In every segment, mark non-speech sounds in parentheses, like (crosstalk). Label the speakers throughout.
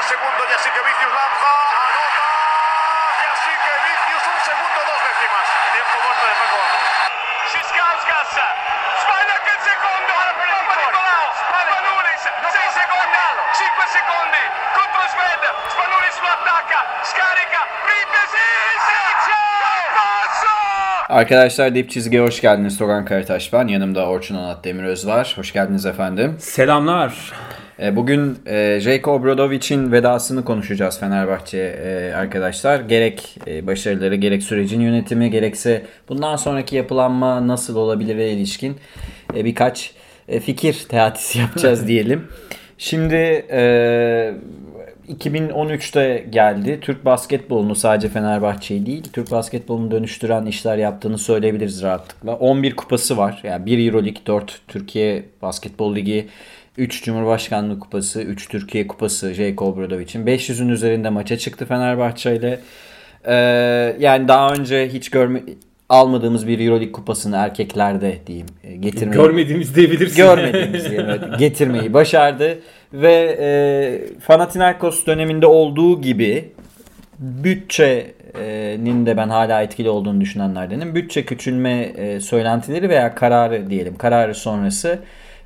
Speaker 1: el segundo y así que Vicius lanza, anota y así que Vicius un segundo, dos décimas. Tiempo muerto de Paco Vamos.
Speaker 2: Schiskauskas sbaglia il secondo Papa Nicolao Spanulis 6 secondi 5 secondi contro Sved Spanulis lo attacca scarica
Speaker 3: Arkadaşlar Dip Çizgi'ye hoş geldiniz. Togan Karataş ben. Yanımda Orçun Anat Demiröz var. Hoş geldiniz efendim.
Speaker 4: Selamlar.
Speaker 3: E, Bugün e, Jayko Obradovic'in vedasını konuşacağız Fenerbahçe e, arkadaşlar. Gerek e, başarıları, gerek sürecin yönetimi, gerekse bundan sonraki yapılanma nasıl olabilire ilişkin birkaç fikir teatisi (laughs) yapacağız diyelim. Şimdi e, 2013'te geldi. Türk basketbolunu sadece Fenerbahçe'yi değil, Türk basketbolunu dönüştüren işler yaptığını söyleyebiliriz rahatlıkla. 11 kupası var. Yani 1 Euroleague, 4 Türkiye Basketbol Ligi, 3 Cumhurbaşkanlığı Kupası, 3 Türkiye Kupası Jayko Obradovic'in. 500'ün üzerinde maça çıktı Fenerbahçe ile. Ee, yani daha önce hiç görme almadığımız bir Euroleague kupasını erkeklerde diyeyim e, getirmeyi
Speaker 4: Görmediğimiz diyebilirsin.
Speaker 3: görmediğimiz evet, getirmeyi başardı ve e, Panathinaikos döneminde olduğu gibi bütçenin de ben hala etkili olduğunu düşünenlerdenim. Bütçe küçülme e, söylentileri veya kararı diyelim kararı sonrası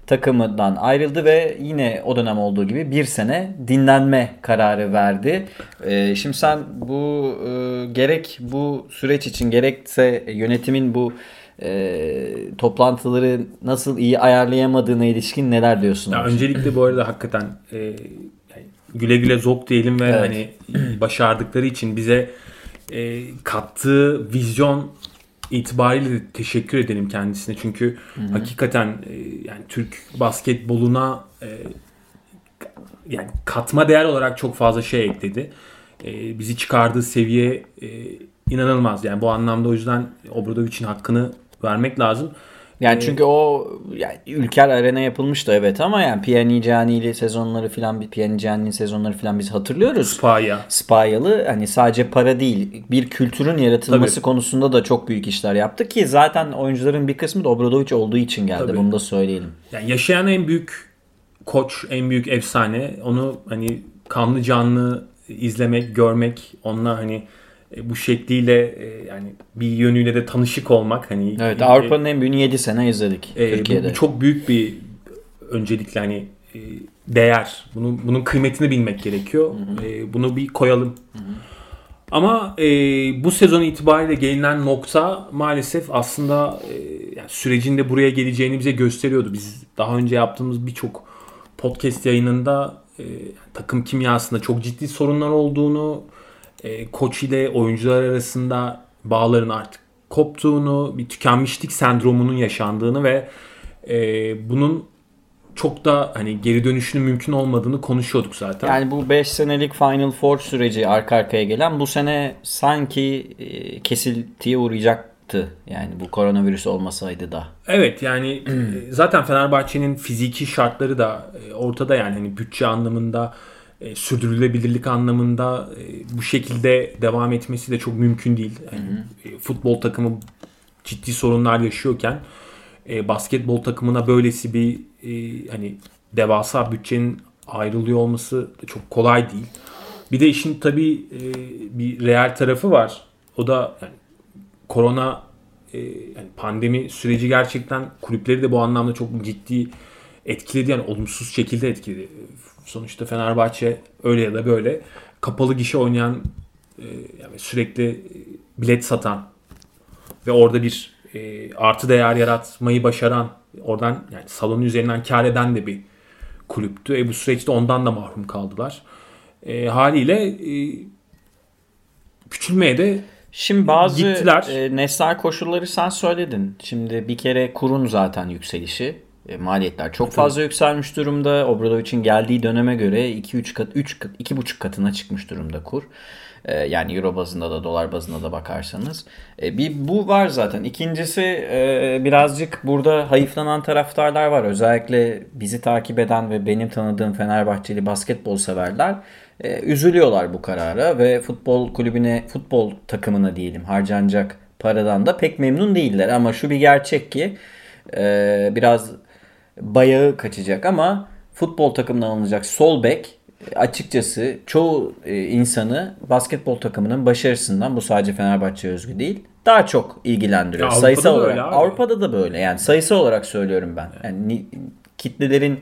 Speaker 3: takımından ayrıldı ve yine o dönem olduğu gibi bir sene dinlenme kararı verdi. E, şimdi sen bu e, gerek bu süreç için gerekse yönetimin bu e, toplantıları nasıl iyi ayarlayamadığına ilişkin neler diyorsun?
Speaker 4: Ya öncelikle bu arada hakikaten e, güle güle zok diyelim ve
Speaker 3: Evet.
Speaker 4: hani (clears throat) başardıkları için bize e, kattığı vizyon itibariyle de teşekkür edelim kendisine. Çünkü hakikaten e, yani Türk basketboluna e, yani katma değer olarak çok fazla şey ekledi. E, bizi çıkardığı seviye e, inanılmaz. Yani bu anlamda o yüzden Obradovic'in hakkını vermek lazım.
Speaker 3: Yani çünkü o yani ülker arena yapılmıştı evet ama yani Pjanigiani'li sezonları filan bir Pjanigiani'nin sezonları filan biz hatırlıyoruz.
Speaker 4: Paya.
Speaker 3: Spayalı hani sadece para değil bir kültürün yaratılması
Speaker 4: Tabii.
Speaker 3: konusunda da çok büyük işler yaptı ki zaten oyuncuların bir kısmı da Obradovic olduğu için geldi
Speaker 4: Tabii.
Speaker 3: bunu da söyleyelim.
Speaker 4: Yani yaşayan en büyük koç, en büyük efsane. Onu hani kanlı canlı izlemek, görmek, onunla hani bu şekliyle e, yani bir yönüyle de tanışık olmak hani
Speaker 3: Evet
Speaker 4: e,
Speaker 3: Avrupa'nın en büyüğünü 7 sene izledik
Speaker 4: e,
Speaker 3: Türkiye'de.
Speaker 4: bu çok büyük bir öncelikle hani e, değer. Bunu bunun kıymetini bilmek gerekiyor. E, bunu bir koyalım. Ama e, bu sezon itibariyle gelinen nokta maalesef aslında e, yani sürecin de buraya geleceğini bize gösteriyordu. Biz daha önce yaptığımız birçok podcast yayınında e, takım kimyasında çok ciddi sorunlar olduğunu, e, koç ile oyuncular arasında bağların artık koptuğunu, bir tükenmişlik sendromunun yaşandığını ve e, bunun çok da hani geri dönüşünün mümkün olmadığını konuşuyorduk zaten.
Speaker 3: Yani bu 5 senelik Final Four süreci arka arkaya gelen bu sene sanki e, kesintiye uğrayacaktı. Yani bu koronavirüs olmasaydı da.
Speaker 4: Evet yani e, zaten Fenerbahçe'nin fiziki şartları da e, ortada yani hani bütçe anlamında e, sürdürülebilirlik anlamında e, bu şekilde devam etmesi de çok mümkün değil. Yani, e, futbol takımı ciddi sorunlar yaşıyorken e, basketbol takımına böylesi bir e, hani devasa bütçenin ayrılıyor olması çok kolay değil. Bir de işin tabii e, bir real tarafı var. O da yani korona e, yani pandemi süreci gerçekten kulüpleri de bu anlamda çok ciddi etkiledi. Yani olumsuz şekilde etkiledi. Sonuçta Fenerbahçe öyle ya da böyle kapalı gişe oynayan e, yani sürekli bilet satan ve orada bir e, artı değer yaratmayı başaran oradan yani salonun üzerinden kar eden de bir kulüptü. E, bu süreçte ondan da mahrum kaldılar. E, haliyle e, küçülmeye de
Speaker 3: Şimdi bazı
Speaker 4: Gittiler.
Speaker 3: e, nesnel koşulları sen söyledin. Şimdi bir kere kurun zaten yükselişi. E, maliyetler çok fazla yükselmiş durumda. Obradovic'in geldiği döneme göre 2-3 kat 3 kat 2,5 katına çıkmış durumda kur. E, yani euro bazında da dolar bazında da bakarsanız. E, bir bu var zaten. İkincisi birazcık burada hayıflanan taraftarlar var. Özellikle bizi takip eden ve benim tanıdığım Fenerbahçeli basketbol severler üzülüyorlar bu karara ve futbol kulübüne, futbol takımına diyelim harcanacak paradan da pek memnun değiller. Ama şu bir gerçek ki biraz bayağı kaçacak ama futbol takımından alınacak sol bek açıkçası çoğu e, insanı basketbol takımının başarısından bu sadece Fenerbahçe özgü değil daha çok ilgilendiriyor.
Speaker 4: Ya Avrupa'da
Speaker 3: sayısal
Speaker 4: da
Speaker 3: olarak. Avrupa'da da böyle. Yani sayısal olarak söylüyorum ben. Yani ni- kitlelerin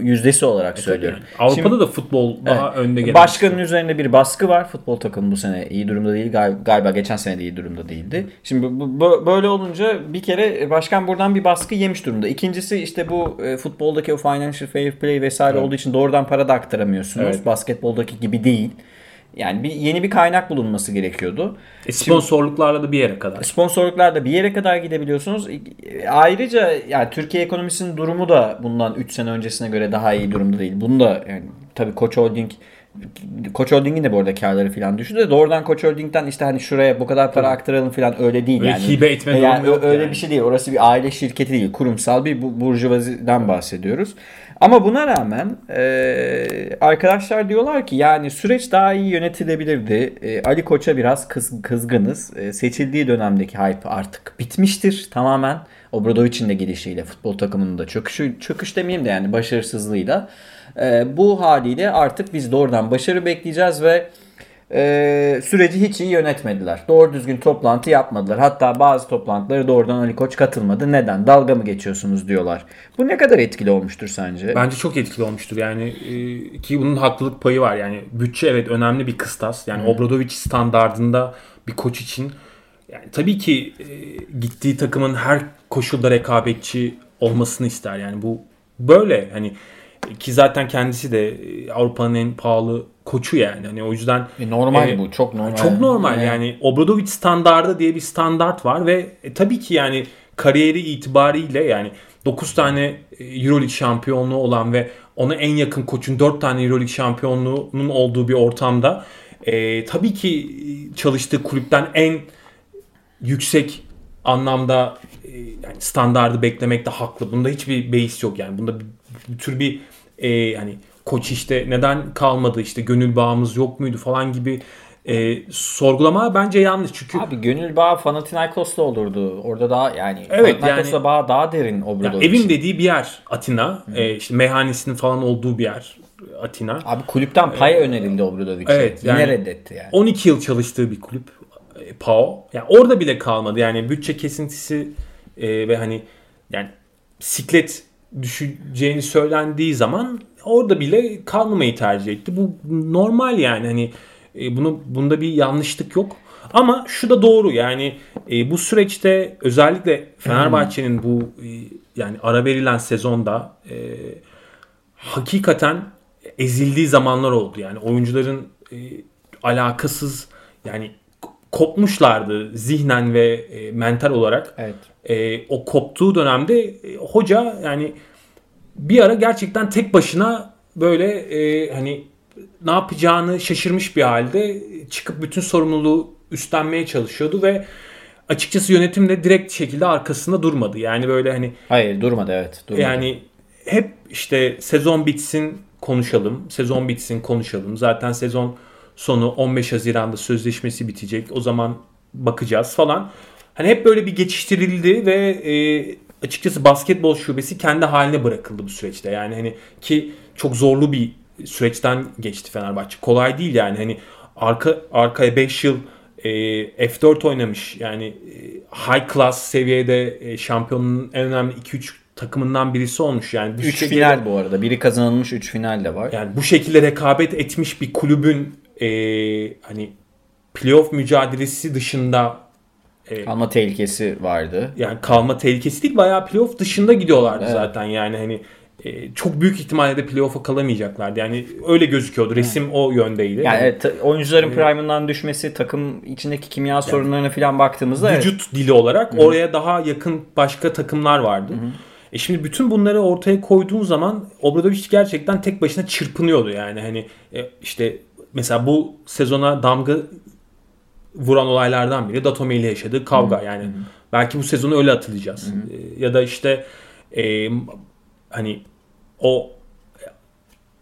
Speaker 3: yüzdesi olarak söylüyorum.
Speaker 4: Yani Avrupa'da
Speaker 3: Şimdi-
Speaker 4: da futbol daha
Speaker 3: Evet.
Speaker 4: önde gelen.
Speaker 3: Başkanın üzerinde bir baskı var. Futbol takımı bu sene iyi durumda değil. Gal- Galiba geçen sene de iyi durumda değildi. Şimdi bu- bu- böyle olunca bir kere başkan buradan bir baskı yemiş durumda. İkincisi işte bu e, futboldaki o financial fair play vesaire olduğu için doğrudan para da aktaramıyorsunuz.
Speaker 4: Evet.
Speaker 3: Basketboldaki gibi değil. Yani bir yeni bir kaynak bulunması gerekiyordu.
Speaker 4: E, sponsorluklarla da bir yere kadar.
Speaker 3: Sponsorluklarla bir yere kadar gidebiliyorsunuz. Ayrıca yani Türkiye ekonomisinin durumu da bundan 3 sene öncesine göre daha iyi durumda değil. Bunu da yani tabii Koç Holding Koç Holding'in de bu arada karları falan düştü de doğrudan Koç Holding'den işte hani şuraya bu kadar para aktaralım falan öyle değil
Speaker 4: Öyle
Speaker 3: yani.
Speaker 4: hibe etme
Speaker 3: yani
Speaker 4: durumu yok
Speaker 3: öyle
Speaker 4: yani.
Speaker 3: bir şey değil. Orası bir aile şirketi değil. Kurumsal bir bu- burjuvaziden bahsediyoruz. Ama buna rağmen e, arkadaşlar diyorlar ki yani süreç daha iyi yönetilebilirdi. E, Ali Koç'a biraz kız, kızgınız. E, seçildiği dönemdeki hype artık bitmiştir tamamen. Obradovic'in de gelişiyle futbol takımının da çöküşü, çöküş demeyeyim de yani başarısızlığıyla. E, bu haliyle artık biz doğrudan başarı bekleyeceğiz ve e, süreci hiç iyi yönetmediler. Doğru düzgün toplantı yapmadılar. Hatta bazı toplantıları doğrudan Ali Koç katılmadı. Neden? Dalga mı geçiyorsunuz diyorlar. Bu ne kadar etkili olmuştur sence?
Speaker 4: Bence çok etkili olmuştur yani e, ki bunun haklılık payı var yani bütçe evet önemli bir kıstas yani Obradovic standardında bir koç için yani tabii ki e, gittiği takımın her koşulda rekabetçi olmasını ister yani bu böyle hani ki zaten kendisi de e, Avrupa'nın en pahalı koçu yani hani o yüzden
Speaker 3: E, normal
Speaker 4: e,
Speaker 3: bu. Çok normal.
Speaker 4: çok normal
Speaker 3: Evet.
Speaker 4: yani Obradovic standardı diye bir standart var ve e, tabii ki yani kariyeri itibariyle yani 9 tane e, Euroleague şampiyonluğu olan ve ona en yakın koçun 4 tane Euroleague şampiyonluğunun olduğu bir ortamda e, tabii ki e, çalıştığı kulüpten en yüksek anlamda e, yani standardı beklemekte haklı. Bunda hiçbir beis yok yani. Bunda bir, bir tür bir e, yani koç işte neden kalmadı işte gönül bağımız yok muydu falan gibi e, sorgulama bence yanlış. Çünkü
Speaker 3: Abi gönül bağı Panathinaikos'ta olurdu. Orada daha yani
Speaker 4: Evet,
Speaker 3: Panathinaikos'la
Speaker 4: yani-
Speaker 3: bağı daha derin
Speaker 4: yani
Speaker 3: Obradovic.
Speaker 4: evin dediği bir yer Atina. E, işte meyhanesinin falan olduğu bir yer Atina.
Speaker 3: Abi kulüpten pay önerildi Obradovic'e.
Speaker 4: Evet,
Speaker 3: Yine
Speaker 4: yani-
Speaker 3: reddetti yani.
Speaker 4: 12 yıl çalıştığı bir kulüp e, PAO. Yani orada bile kalmadı. Yani bütçe kesintisi e, ve hani yani siklet düşeceğini söylendiği zaman orada bile kalmamayı tercih etti. Bu normal yani hani e, bunu bunda bir yanlışlık yok. Ama şu da doğru yani e, bu süreçte özellikle Fenerbahçe'nin bu e, yani ara verilen sezonda e, hakikaten ezildiği zamanlar oldu. Yani oyuncuların e, alakasız yani kopmuşlardı zihnen ve e, mental olarak.
Speaker 3: Evet.
Speaker 4: E, o koptuğu dönemde e, hoca yani bir ara gerçekten tek başına böyle e, hani ne yapacağını şaşırmış bir halde çıkıp bütün sorumluluğu üstlenmeye çalışıyordu ve açıkçası yönetim de direkt şekilde arkasında durmadı. Yani böyle hani
Speaker 3: Hayır durmadı evet. Durmadı.
Speaker 4: yani hep işte sezon bitsin konuşalım. Sezon bitsin konuşalım. Zaten sezon sonu 15 Haziran'da sözleşmesi bitecek. O zaman bakacağız falan. Hani hep böyle bir geçiştirildi ve e, açıkçası basketbol şubesi kendi haline bırakıldı bu süreçte. Yani hani ki çok zorlu bir süreçten geçti Fenerbahçe. Kolay değil yani hani arka arkaya 5 yıl e, F4 oynamış. Yani e, high class seviyede e, şampiyonun en önemli 2-3 takımından birisi olmuş. Yani bu
Speaker 3: 3
Speaker 4: şekilde-
Speaker 3: final bu arada. Biri kazanılmış 3 final de var.
Speaker 4: yani bu şekilde rekabet etmiş bir kulübün e, hani playoff mücadelesi dışında
Speaker 3: Alma tehlikesi vardı.
Speaker 4: yani kalma tehlikesi değil bayağı playoff dışında gidiyorlardı
Speaker 3: Evet.
Speaker 4: zaten yani hani e, çok büyük ihtimalle de playoff'a kalamayacaklardı. Yani öyle gözüküyordu. Resim o yöndeydi.
Speaker 3: Yani evet, oyuncuların prime'ından düşmesi, takım içindeki kimya sorunlarına falan baktığımızda evet.
Speaker 4: vücut dili olarak oraya daha yakın başka takımlar vardı. E şimdi bütün bunları ortaya koyduğun zaman Obradovic gerçekten tek başına çırpınıyordu yani hani e, işte mesela bu sezona damga vuran olaylardan biri Datome ile yaşadığı kavga yani belki bu sezonu öyle hatırlayacağız. E, ya da işte e, hani o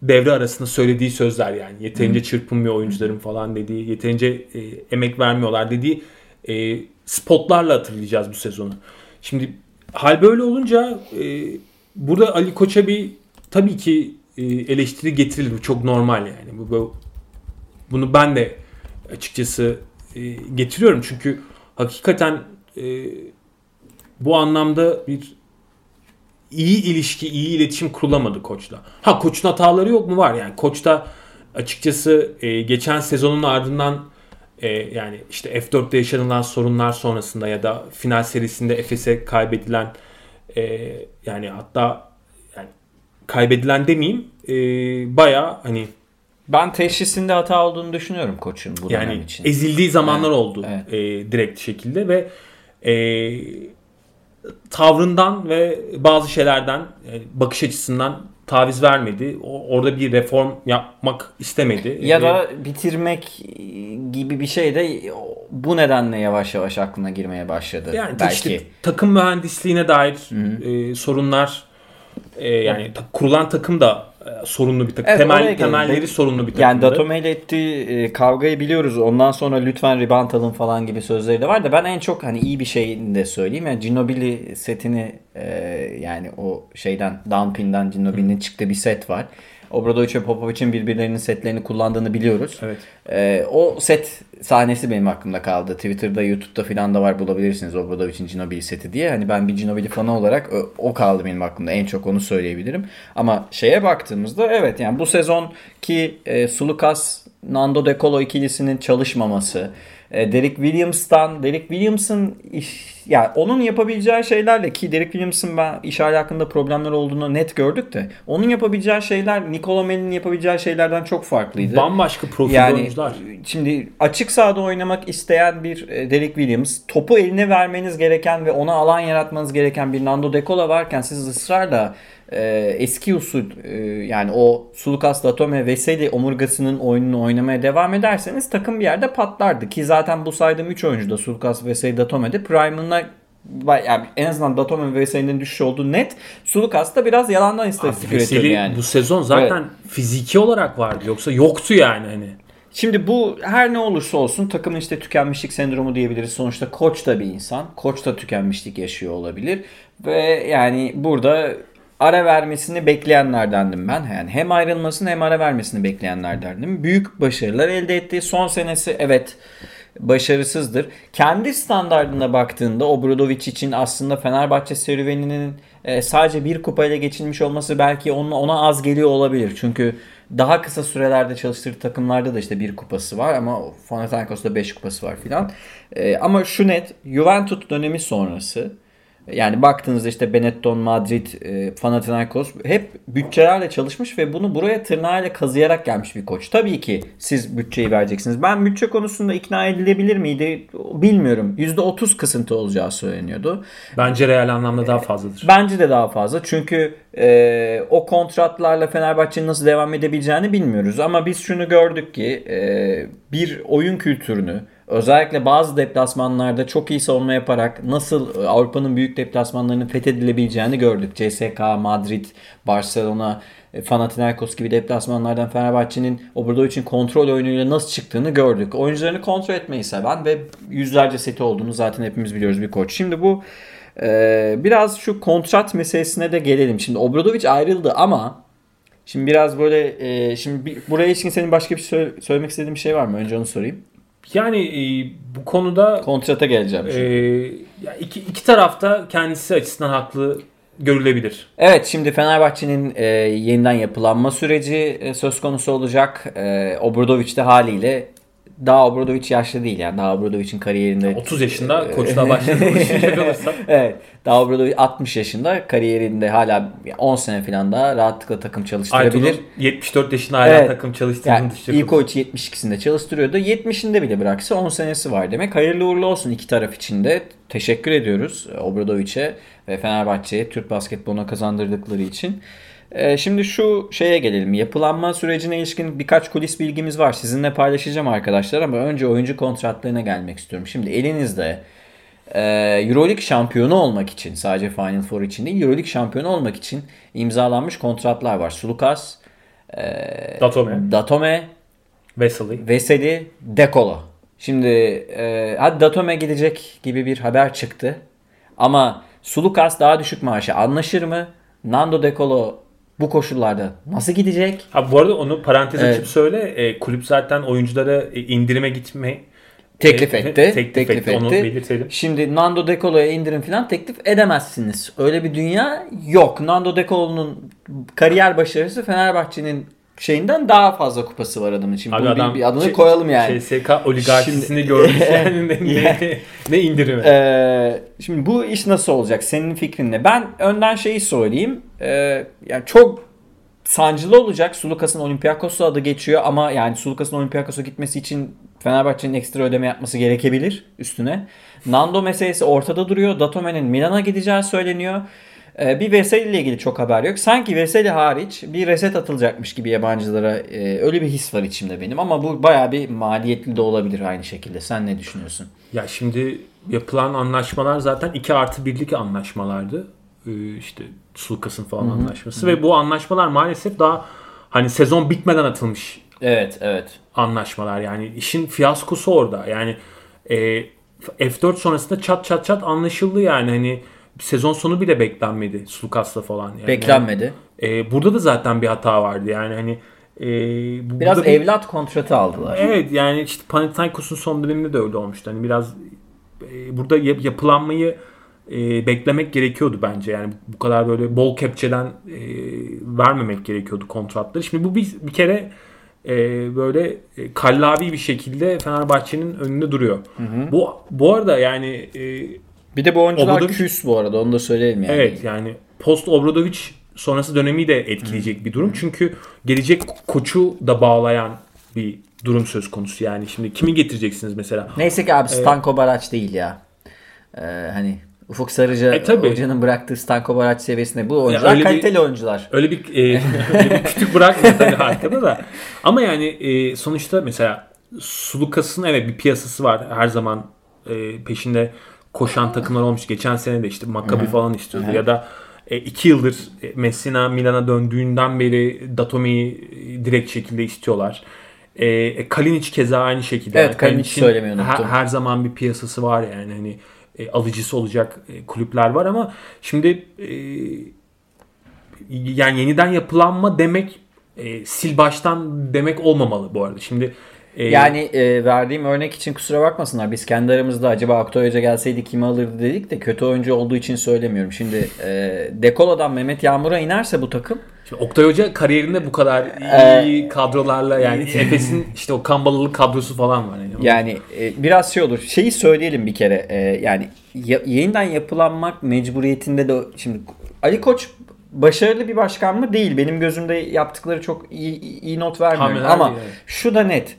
Speaker 4: devre arasında söylediği sözler yani yeterince çırpınmıyor oyuncuların falan dediği, yeterince e, emek vermiyorlar dediği e, spotlarla hatırlayacağız bu sezonu. Şimdi hal böyle olunca e, burada Ali Koç'a bir tabii ki e, eleştiri getirilir. Bu çok normal yani. Bu, bu bunu ben de açıkçası e, getiriyorum çünkü hakikaten e, bu anlamda bir iyi ilişki, iyi iletişim kurulamadı koçla. Ha koçun hataları yok mu? Var yani. Koçta açıkçası e, geçen sezonun ardından e, yani işte F4'te yaşanılan sorunlar sonrasında ya da final serisinde Efes'e kaybedilen e, yani hatta yani kaybedilen demeyeyim e, baya hani
Speaker 3: Ben teşhisinde hata olduğunu düşünüyorum koçun bu dönem
Speaker 4: yani
Speaker 3: için.
Speaker 4: ezildiği zamanlar
Speaker 3: Evet,
Speaker 4: oldu
Speaker 3: evet.
Speaker 4: e, direkt şekilde ve e, tavrından ve bazı şeylerden e, bakış açısından taviz vermedi. O, orada bir reform yapmak istemedi. (laughs)
Speaker 3: ya
Speaker 4: E,
Speaker 3: da bitirmek gibi bir şey de bu nedenle yavaş yavaş aklına girmeye başladı.
Speaker 4: yani
Speaker 3: belki.
Speaker 4: işte takım mühendisliğine dair e, sorunlar e, yani ta- kurulan takım da e, sorunlu bir takım.
Speaker 3: Evet,
Speaker 4: Temel temelleri sorunlu bir takımdı.
Speaker 3: Yani Datome ile ettiği e, kavgayı biliyoruz. Ondan sonra lütfen rebound alın falan gibi sözleri de var da ben en çok hani iyi bir şeyini de söyleyeyim. Yani Ginobili setini e, yani o şeyden Downpin'den Ginobili'nin çıktığı bir set var. Obradovic ve Popovic'in birbirlerinin setlerini kullandığını biliyoruz.
Speaker 4: Evet.
Speaker 3: E, o set sahnesi benim aklımda kaldı. Twitter'da, YouTube'da falan da var bulabilirsiniz Obradovic'in Ginobili seti diye. Hani ben bir Ginobili fanı olarak o, o kaldı benim aklımda. En çok onu söyleyebilirim. Ama şeye baktığımızda evet yani bu sezonki e, Sulukas Nando De Colo ikilisinin çalışmaması, Derek Williams'tan Derek Williams'ın iş, yani onun yapabileceği şeylerle ki Derek Williams'ın ben iş hakkında problemler olduğunu net gördük de onun yapabileceği şeyler Nikola Mel'in yapabileceği şeylerden çok farklıydı.
Speaker 4: Bambaşka profil
Speaker 3: Yani
Speaker 4: oyuncular.
Speaker 3: şimdi açık sahada oynamak isteyen bir e, Derek Williams, topu eline vermeniz gereken ve ona alan yaratmanız gereken bir Nando De Colo varken siz ısrarla e, eski usul e, yani o Sulukas Datome Veseli omurgasının oyununu oynamaya devam ederseniz takım bir yerde patlardı. Ki zaten bu saydığım 3 oyuncu da Sulukas Veseli Datome'de prime'ına yani en azından Datome ve Veseli'nin düşüş olduğu net. Sulukas da biraz yalandan istatistik
Speaker 4: Veseli
Speaker 3: yani.
Speaker 4: bu sezon zaten fiziki olarak vardı. Yoksa yoktu yani hani.
Speaker 3: Şimdi bu her ne olursa olsun takımın işte tükenmişlik sendromu diyebiliriz. Sonuçta koç da bir insan. Koç da tükenmişlik yaşıyor olabilir. Ve yani burada ara vermesini bekleyenlerdendim ben. Yani hem ayrılmasını hem ara vermesini bekleyenlerdendim. Büyük başarılar elde etti. Son senesi evet başarısızdır. Kendi standartına baktığında Obradovic için aslında Fenerbahçe serüveninin e, sadece bir kupayla geçilmiş olması belki ona, ona az geliyor olabilir. Çünkü daha kısa sürelerde çalıştırdığı takımlarda da işte bir kupası var ama Panathinaikos'ta 5 kupası var filan. E, ama şu net Juventus dönemi sonrası yani baktığınızda işte Benetton, Madrid, e, Panathinaikos hep bütçelerle çalışmış ve bunu buraya tırnağıyla kazıyarak gelmiş bir koç. Tabii ki siz bütçeyi vereceksiniz. Ben bütçe konusunda ikna edilebilir miydi bilmiyorum. %30 kısıntı olacağı söyleniyordu.
Speaker 4: Bence real anlamda daha fazladır.
Speaker 3: Bence de daha fazla. Çünkü e, o kontratlarla Fenerbahçe'nin nasıl devam edebileceğini bilmiyoruz. Ama biz şunu gördük ki e, bir oyun kültürünü özellikle bazı deplasmanlarda çok iyi savunma yaparak nasıl e, Avrupa'nın büyük deplasmanlarının fethedilebileceğini gördük. CSK, Madrid, Barcelona, e, Panathinaikos gibi deplasmanlardan Fenerbahçe'nin Obradovic'in kontrol oyunuyla nasıl çıktığını gördük. Oyuncularını kontrol etmeyi seven ve yüzlerce seti olduğunu zaten hepimiz biliyoruz bir koç. Şimdi bu ee, biraz şu kontrat meselesine de gelelim. Şimdi Obradovic ayrıldı ama şimdi biraz böyle e, şimdi buraya ilişkin senin başka bir şey söyle- söylemek istediğin bir şey var mı? Önce onu sorayım.
Speaker 4: Yani e, bu konuda
Speaker 3: Kontrata geleceğim.
Speaker 4: e,
Speaker 3: şimdi.
Speaker 4: ya iki, iki tarafta kendisi açısından haklı görülebilir.
Speaker 3: Evet şimdi Fenerbahçe'nin e, yeniden yapılanma süreci e, söz konusu olacak. E, Obradovic de haliyle daha Obradovic yaşlı değil yani daha Obradovic'in kariyerinde
Speaker 4: 30 yaşında koçluğa başladı. (laughs)
Speaker 3: Evet. Daha Obradovic 60 yaşında kariyerinde hala 10 sene falan daha rahatlıkla takım çalıştırabilir.
Speaker 4: Aytun'un 74 yaşında hala
Speaker 3: Evet.
Speaker 4: takım çalıştığını
Speaker 3: Yani
Speaker 4: düşünecek
Speaker 3: ilk
Speaker 4: olursak.
Speaker 3: o 72'sinde çalıştırıyordu. 70'inde bile bıraksa 10 senesi var demek. Hayırlı uğurlu olsun iki taraf için de. Teşekkür ediyoruz Obradovic'e ve Fenerbahçe'ye Türk basketboluna kazandırdıkları için. Ee, şimdi şu şeye gelelim. Yapılanma sürecine ilişkin birkaç kulis bilgimiz var. Sizinle paylaşacağım arkadaşlar ama önce oyuncu kontratlarına gelmek istiyorum. Şimdi elinizde e, Euroleague şampiyonu olmak için sadece Final Four için değil Euroleague şampiyonu olmak için imzalanmış kontratlar var. Sulukas,
Speaker 4: Datome,
Speaker 3: Datome,
Speaker 4: Vesely.
Speaker 3: Veseli, Dekolo. Şimdi e, hadi Datome gidecek gibi bir haber çıktı. Ama Sulukas daha düşük maaşa anlaşır mı? Nando Dekolo bu koşullarda nasıl gidecek?
Speaker 4: Ha bu arada onu parantez
Speaker 3: Evet.
Speaker 4: açıp söyle. E, kulüp zaten oyunculara e, indirime gitme
Speaker 3: Teklif
Speaker 4: e,
Speaker 3: etti.
Speaker 4: Teklif,
Speaker 3: teklif
Speaker 4: etti. Onu
Speaker 3: etti.
Speaker 4: belirtelim.
Speaker 3: Şimdi Nando De Colo'ya indirim falan teklif edemezsiniz. Öyle bir dünya yok. Nando De Colo'nun kariyer başarısı Fenerbahçe'nin şeyinden daha fazla kupası var adamın için.
Speaker 4: Abi
Speaker 3: Bunu bir,
Speaker 4: adam
Speaker 3: bir adını
Speaker 4: şey-
Speaker 3: koyalım yani.
Speaker 4: CSK oligarşisini
Speaker 3: Şimdi-
Speaker 4: görmüş (laughs) yani ne, ne, ne indirimi.
Speaker 3: Ee, şimdi bu iş nasıl olacak? Senin fikrin ne? Ben önden şeyi söyleyeyim. Ee, yani çok sancılı olacak. Sulukas'ın Olympiakos'u adı geçiyor ama yani Sulukas'ın Olympiakos'a gitmesi için Fenerbahçe'nin ekstra ödeme yapması gerekebilir üstüne. Nando meselesi ortada duruyor. Datome'nin Milan'a gideceği söyleniyor. Ee, bir Veseli ile ilgili çok haber yok. Sanki Veseli hariç bir reset atılacakmış gibi yabancılara e, öyle bir his var içimde benim. Ama bu bayağı bir maliyetli de olabilir aynı şekilde. Sen ne düşünüyorsun?
Speaker 4: Ya şimdi yapılan anlaşmalar zaten 2 artı 1'lik anlaşmalardı. Ee, işte Sulkas'ın falan anlaşması. Ve bu anlaşmalar maalesef daha hani sezon bitmeden atılmış
Speaker 3: Evet, evet.
Speaker 4: anlaşmalar. Yani işin fiyaskosu orada. Yani e, F4 sonrasında çat çat çat anlaşıldı yani hani sezon sonu bile beklenmedi Sulkas'la falan. Yani,
Speaker 3: Beklenmedi.
Speaker 4: E, burada da zaten bir hata vardı yani hani e, bu-
Speaker 3: Biraz
Speaker 4: bir-
Speaker 3: evlat kontratı aldılar.
Speaker 4: Evet yani işte Panathinaikos'un son döneminde de öyle olmuştu. Hani biraz e, burada yap- yapılanmayı e, beklemek gerekiyordu bence. Yani bu kadar böyle bol kepçeden e, vermemek gerekiyordu kontratları. Şimdi bu bir, bir kere e, böyle e, kallavi bir şekilde Fenerbahçe'nin önünde duruyor. Bu bu arada yani e,
Speaker 3: Bir de bu oyuncular
Speaker 4: Obradovic-
Speaker 3: küs bu arada onu da söyleyelim yani.
Speaker 4: Evet yani post Obradovic sonrası dönemi de etkileyecek bir durum. Çünkü gelecek koçu da bağlayan bir durum söz konusu. Yani şimdi kimi getireceksiniz mesela?
Speaker 3: Neyse ki abi Stanko Baraç değil ya. Ee, hani Ufuk Sarıca
Speaker 4: E, tabii.
Speaker 3: hocanın bıraktığı Stanko Baraç seviyesinde bu oyuncular
Speaker 4: bir-
Speaker 3: kaliteli oyuncular.
Speaker 4: Öyle bir, e, (laughs) öyle bir kütük bırakmıyor tabii arkada da. Ama yani e, sonuçta mesela Sulukas'ın evet bir piyasası var. Her zaman e, peşinde koşan takımlar olmuş. Geçen sene de işte Maccabi falan istiyordu. Ya da e, iki yıldır e, Messina Milan'a döndüğünden beri Datome'yi e, direkt şekilde istiyorlar. E, e, Kalinic keza aynı şekilde.
Speaker 3: Evet,
Speaker 4: Yani
Speaker 3: Kalinic'i söylemeyi unuttum.
Speaker 4: Her, her zaman bir piyasası var yani hani e, alıcısı olacak e, kulüpler var ama şimdi e, yani yeniden yapılanma demek e, sil baştan demek olmamalı bu arada. Şimdi e,
Speaker 3: Yani e, verdiğim örnek için kusura bakmasınlar. Biz kendi aramızda acaba Aktay Hoca gelseydi kimi alırdı dedik de kötü oyuncu olduğu için söylemiyorum. Şimdi e, Dekola'dan Mehmet Yağmur'a inerse bu takım
Speaker 4: şimdi Oktay Hoca kariyerinde bu kadar
Speaker 3: Ee,
Speaker 4: iyi kadrolarla yani Efes'in işte o Kambalılı kadrosu falan var. Yani.
Speaker 3: Yani e, biraz şey olur. Şeyi söyleyelim bir kere. E, yani ya- yeniden yapılanmak mecburiyetinde de şimdi Ali Koç başarılı bir başkan mı? Değil. Benim gözümde yaptıkları çok iyi, iyi not.
Speaker 4: Hamleler
Speaker 3: Ama
Speaker 4: evet.
Speaker 3: şu da net.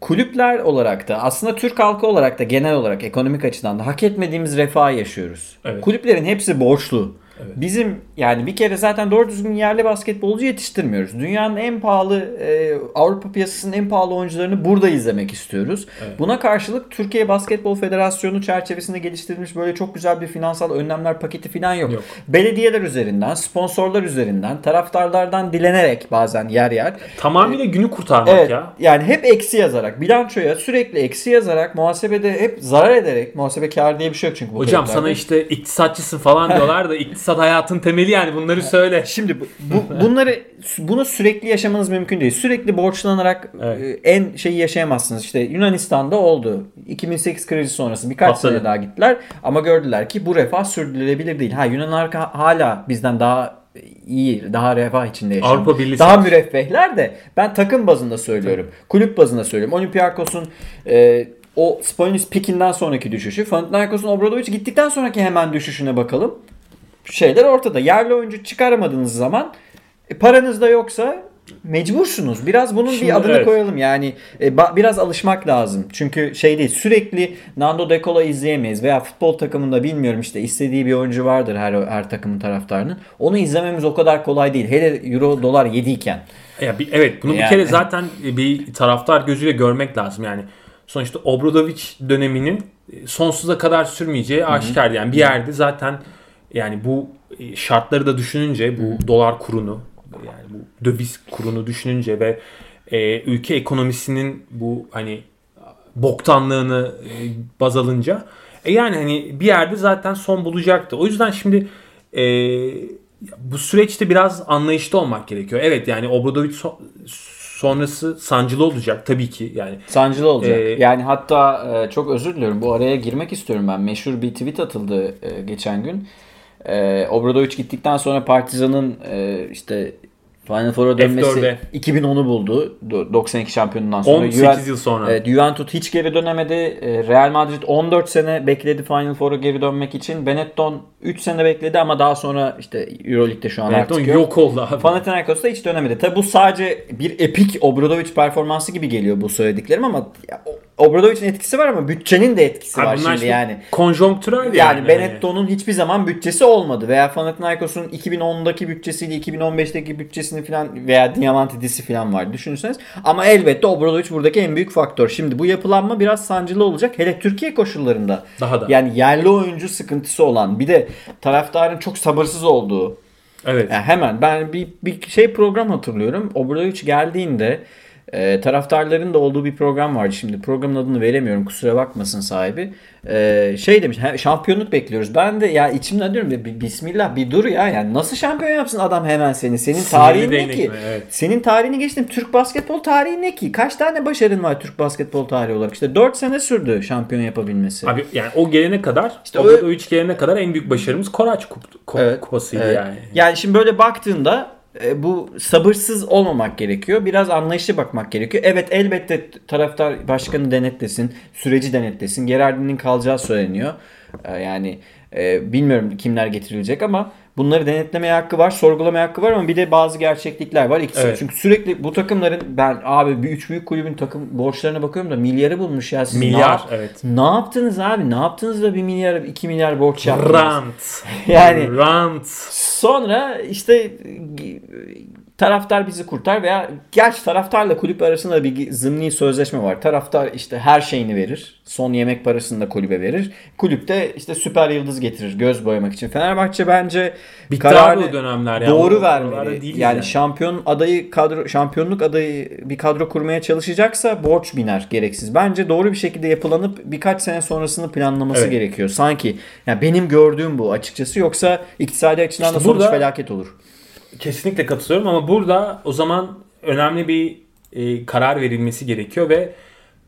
Speaker 3: Kulüpler olarak da aslında Türk halkı olarak da genel olarak ekonomik açıdan da hak etmediğimiz refah yaşıyoruz.
Speaker 4: Evet.
Speaker 3: Kulüplerin hepsi borçlu. Bizim yani bir kere zaten doğru düzgün yerli basketbolcu yetiştirmiyoruz. Dünyanın en pahalı e, Avrupa piyasasının en pahalı oyuncularını burada izlemek istiyoruz. Buna karşılık Türkiye Basketbol Federasyonu çerçevesinde geliştirilmiş böyle çok güzel bir finansal önlemler paketi falan yok.
Speaker 4: Yok.
Speaker 3: Belediyeler üzerinden, sponsorlar üzerinden, taraftarlardan dilenerek bazen yer yer
Speaker 4: Tamamıyla günü kurtarmak
Speaker 3: Evet.
Speaker 4: ya.
Speaker 3: Yani hep eksi yazarak, bilançoya sürekli eksi yazarak, muhasebede hep zarar ederek, muhasebe kar diye bir şey yok çünkü bu
Speaker 4: Hocam sana işte iktisatçısın falan diyorlar da iktisat (laughs) hayatın temeli yani bunları söyle.
Speaker 3: Şimdi bu, bu- (laughs) bunları bunu sürekli yaşamanız mümkün değil. Sürekli borçlanarak
Speaker 4: Evet.
Speaker 3: e, en şeyi yaşayamazsınız. İşte Yunanistan'da oldu. 2008 krizi sonrası birkaç
Speaker 4: Patladı.
Speaker 3: sene daha gittiler ama gördüler ki bu refah sürdürülebilir değil. Ha Yunanlar hala bizden daha iyi, daha refah içinde yaşıyor.
Speaker 4: Avrupa Birliği
Speaker 3: Daha müreffehler de ben takım bazında söylüyorum. Kulüp bazında söylüyorum. Olympiakos'un e, o Spanolis pikinden sonraki düşüşü, Panathinaikos'un Obradovic gittikten sonraki hemen düşüşüne bakalım şeyler ortada. Yerli oyuncu çıkaramadığınız zaman e, paranız da yoksa mecbursunuz. Biraz bunun
Speaker 4: Şimdi
Speaker 3: bir adını
Speaker 4: evet.
Speaker 3: koyalım. Yani e, ba- biraz alışmak lazım. Çünkü şey değil sürekli Nando De Colo izleyemeyiz veya futbol takımında bilmiyorum işte istediği bir oyuncu vardır her her takımın taraftarının. Onu izlememiz o kadar kolay değil. Hele euro dolar 7 iken.
Speaker 4: Ya bir, evet bunu bir
Speaker 3: Yani.
Speaker 4: kere zaten bir taraftar gözüyle görmek lazım yani. Sonuçta Obradovic döneminin sonsuza kadar sürmeyeceği aşikar. Yani bir yerde zaten yani bu e, şartları da düşününce bu dolar kurunu yani bu döviz kurunu düşününce ve e, ülke ekonomisinin bu hani boktanlığını e, baz alınca e, yani hani bir yerde zaten son bulacaktı. O yüzden şimdi e, bu süreçte biraz anlayışlı olmak gerekiyor. Evet yani Obradovic so- sonrası sancılı olacak tabii ki yani.
Speaker 3: Sancılı olacak.
Speaker 4: Ee,
Speaker 3: yani hatta e, çok özür diliyorum. Bu araya girmek istiyorum ben. Meşhur bir tweet atıldı e, geçen gün. E, Obradovic gittikten sonra Partizan'ın e, işte Final Four'a dönmesi
Speaker 4: F4'e.
Speaker 3: 2010'u buldu. Do- 92 şampiyonundan sonra.
Speaker 4: 18
Speaker 3: Juve-
Speaker 4: yıl sonra.
Speaker 3: Evet, Juventus hiç geri dönemedi. E, Real Madrid 14 sene bekledi Final Four'a geri dönmek için. Benetton 3 sene bekledi ama daha sonra işte Euroleague'de şu an
Speaker 4: Benetton
Speaker 3: artık yok.
Speaker 4: yok oldu abi.
Speaker 3: Panathinaikos da hiç dönemedi. Tabi bu sadece bir epik Obradovic performansı gibi geliyor bu söylediklerim ama ya, Obradovic'in etkisi var ama bütçenin de etkisi
Speaker 4: Abi
Speaker 3: var şimdi
Speaker 4: işte
Speaker 3: yani.
Speaker 4: konjonktürel yani.
Speaker 3: Yani Benetton'un hiçbir zaman bütçesi olmadı veya Panathinaikos'un 2010'daki bütçesiyle 2015'teki bütçesini falan veya Diamantidis'i falan var düşünürseniz. Ama elbette Obradovic buradaki en büyük faktör. Şimdi bu yapılanma biraz sancılı olacak. Hele Türkiye koşullarında.
Speaker 4: Daha da.
Speaker 3: Yani yerli oyuncu sıkıntısı olan bir de taraftarın çok sabırsız olduğu
Speaker 4: Evet.
Speaker 3: yani hemen ben bir, bir şey program hatırlıyorum. Obradovic geldiğinde e, taraftarların da olduğu bir program vardı. Şimdi programın adını veremiyorum kusura bakmasın sahibi. E, şey demiş "He, şampiyonluk bekliyoruz. Ben de ya içimden diyorum bir bismillah bir dur ya. Yani nasıl şampiyon yapsın adam hemen seni? Senin tarihin ne ki?
Speaker 4: mi? Evet.
Speaker 3: Senin tarihini geçtim. Türk basketbol tarihi ne ki? Kaç tane başarın var Türk basketbol tarihi olarak? İşte 4 sene sürdü şampiyon yapabilmesi.
Speaker 4: Abi yani o gelene kadar,
Speaker 3: İşte
Speaker 4: o
Speaker 3: öyle-
Speaker 4: Obradovic gelene kadar en büyük başarımız Koraç kup- kup-
Speaker 3: Evet,
Speaker 4: kupasıydı
Speaker 3: evet.
Speaker 4: yani.
Speaker 3: Yani şimdi böyle baktığında bu sabırsız olmamak gerekiyor. Biraz anlayışlı bakmak gerekiyor. Evet elbette taraftar başkanı denetlesin, süreci denetlesin. Gerardin'in kalacağı söyleniyor. E, Yani e, bilmiyorum kimler getirilecek ama bunları denetlemeye hakkı var, sorgulamaya hakkı var ama bir de bazı gerçeklikler var. İkisi.
Speaker 4: Evet.
Speaker 3: Çünkü sürekli bu takımların ben abi bir üç büyük kulübün takım borçlarına bakıyorum da milyarı bulmuş ya. Siz ne
Speaker 4: Milyar,
Speaker 3: yap-
Speaker 4: evet.
Speaker 3: Ne yaptınız abi? Ne yaptınız da bir milyar, iki milyar borç yaptınız?
Speaker 4: Rant. (laughs)
Speaker 3: Yani-
Speaker 4: Rant.
Speaker 3: Sonra işte taraftar bizi kurtar veya gerçi taraftarla kulüp arasında bir zımni sözleşme var. Taraftar işte her şeyini verir. Son yemek parasını da kulübe verir. Kulüp de işte süper yıldız getirir göz boyamak için. Fenerbahçe bence
Speaker 4: Bitti o dönemler ya.
Speaker 3: doğru vermeli. Yani,
Speaker 4: yani.
Speaker 3: şampiyon adayı kadro şampiyonluk adayı bir kadro kurmaya çalışacaksa borç biner gereksiz. Bence doğru bir şekilde yapılanıp birkaç sene sonrasını planlaması
Speaker 4: Evet.
Speaker 3: gerekiyor. Sanki yani benim gördüğüm bu açıkçası yoksa iktisadi açıdan
Speaker 4: İşte
Speaker 3: da sonuç felaket olur.
Speaker 4: Kesinlikle katılıyorum ama burada o zaman önemli bir e, karar verilmesi gerekiyor ve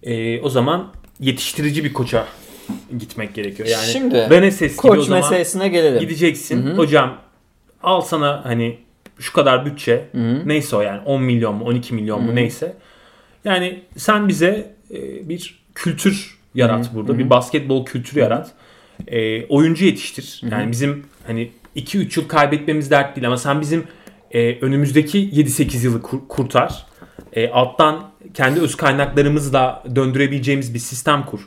Speaker 4: e, o zaman yetiştirici bir koça gitmek gerekiyor. Yani
Speaker 3: Şimdi
Speaker 4: Beneses gibi o zaman
Speaker 3: meselesine gelelim.
Speaker 4: gideceksin. Hocam al sana hani şu kadar bütçe neyse o yani 10 milyon mu 12 milyon mu neyse. Yani sen bize e, bir kültür yarat burada. Bir basketbol kültürü yarat. E, oyuncu yetiştir. Yani bizim hani 2-3 yıl kaybetmemiz dert değil ama sen bizim e, önümüzdeki 7-8 yılı kur- kurtar. E, alttan kendi öz kaynaklarımızla döndürebileceğimiz bir sistem kur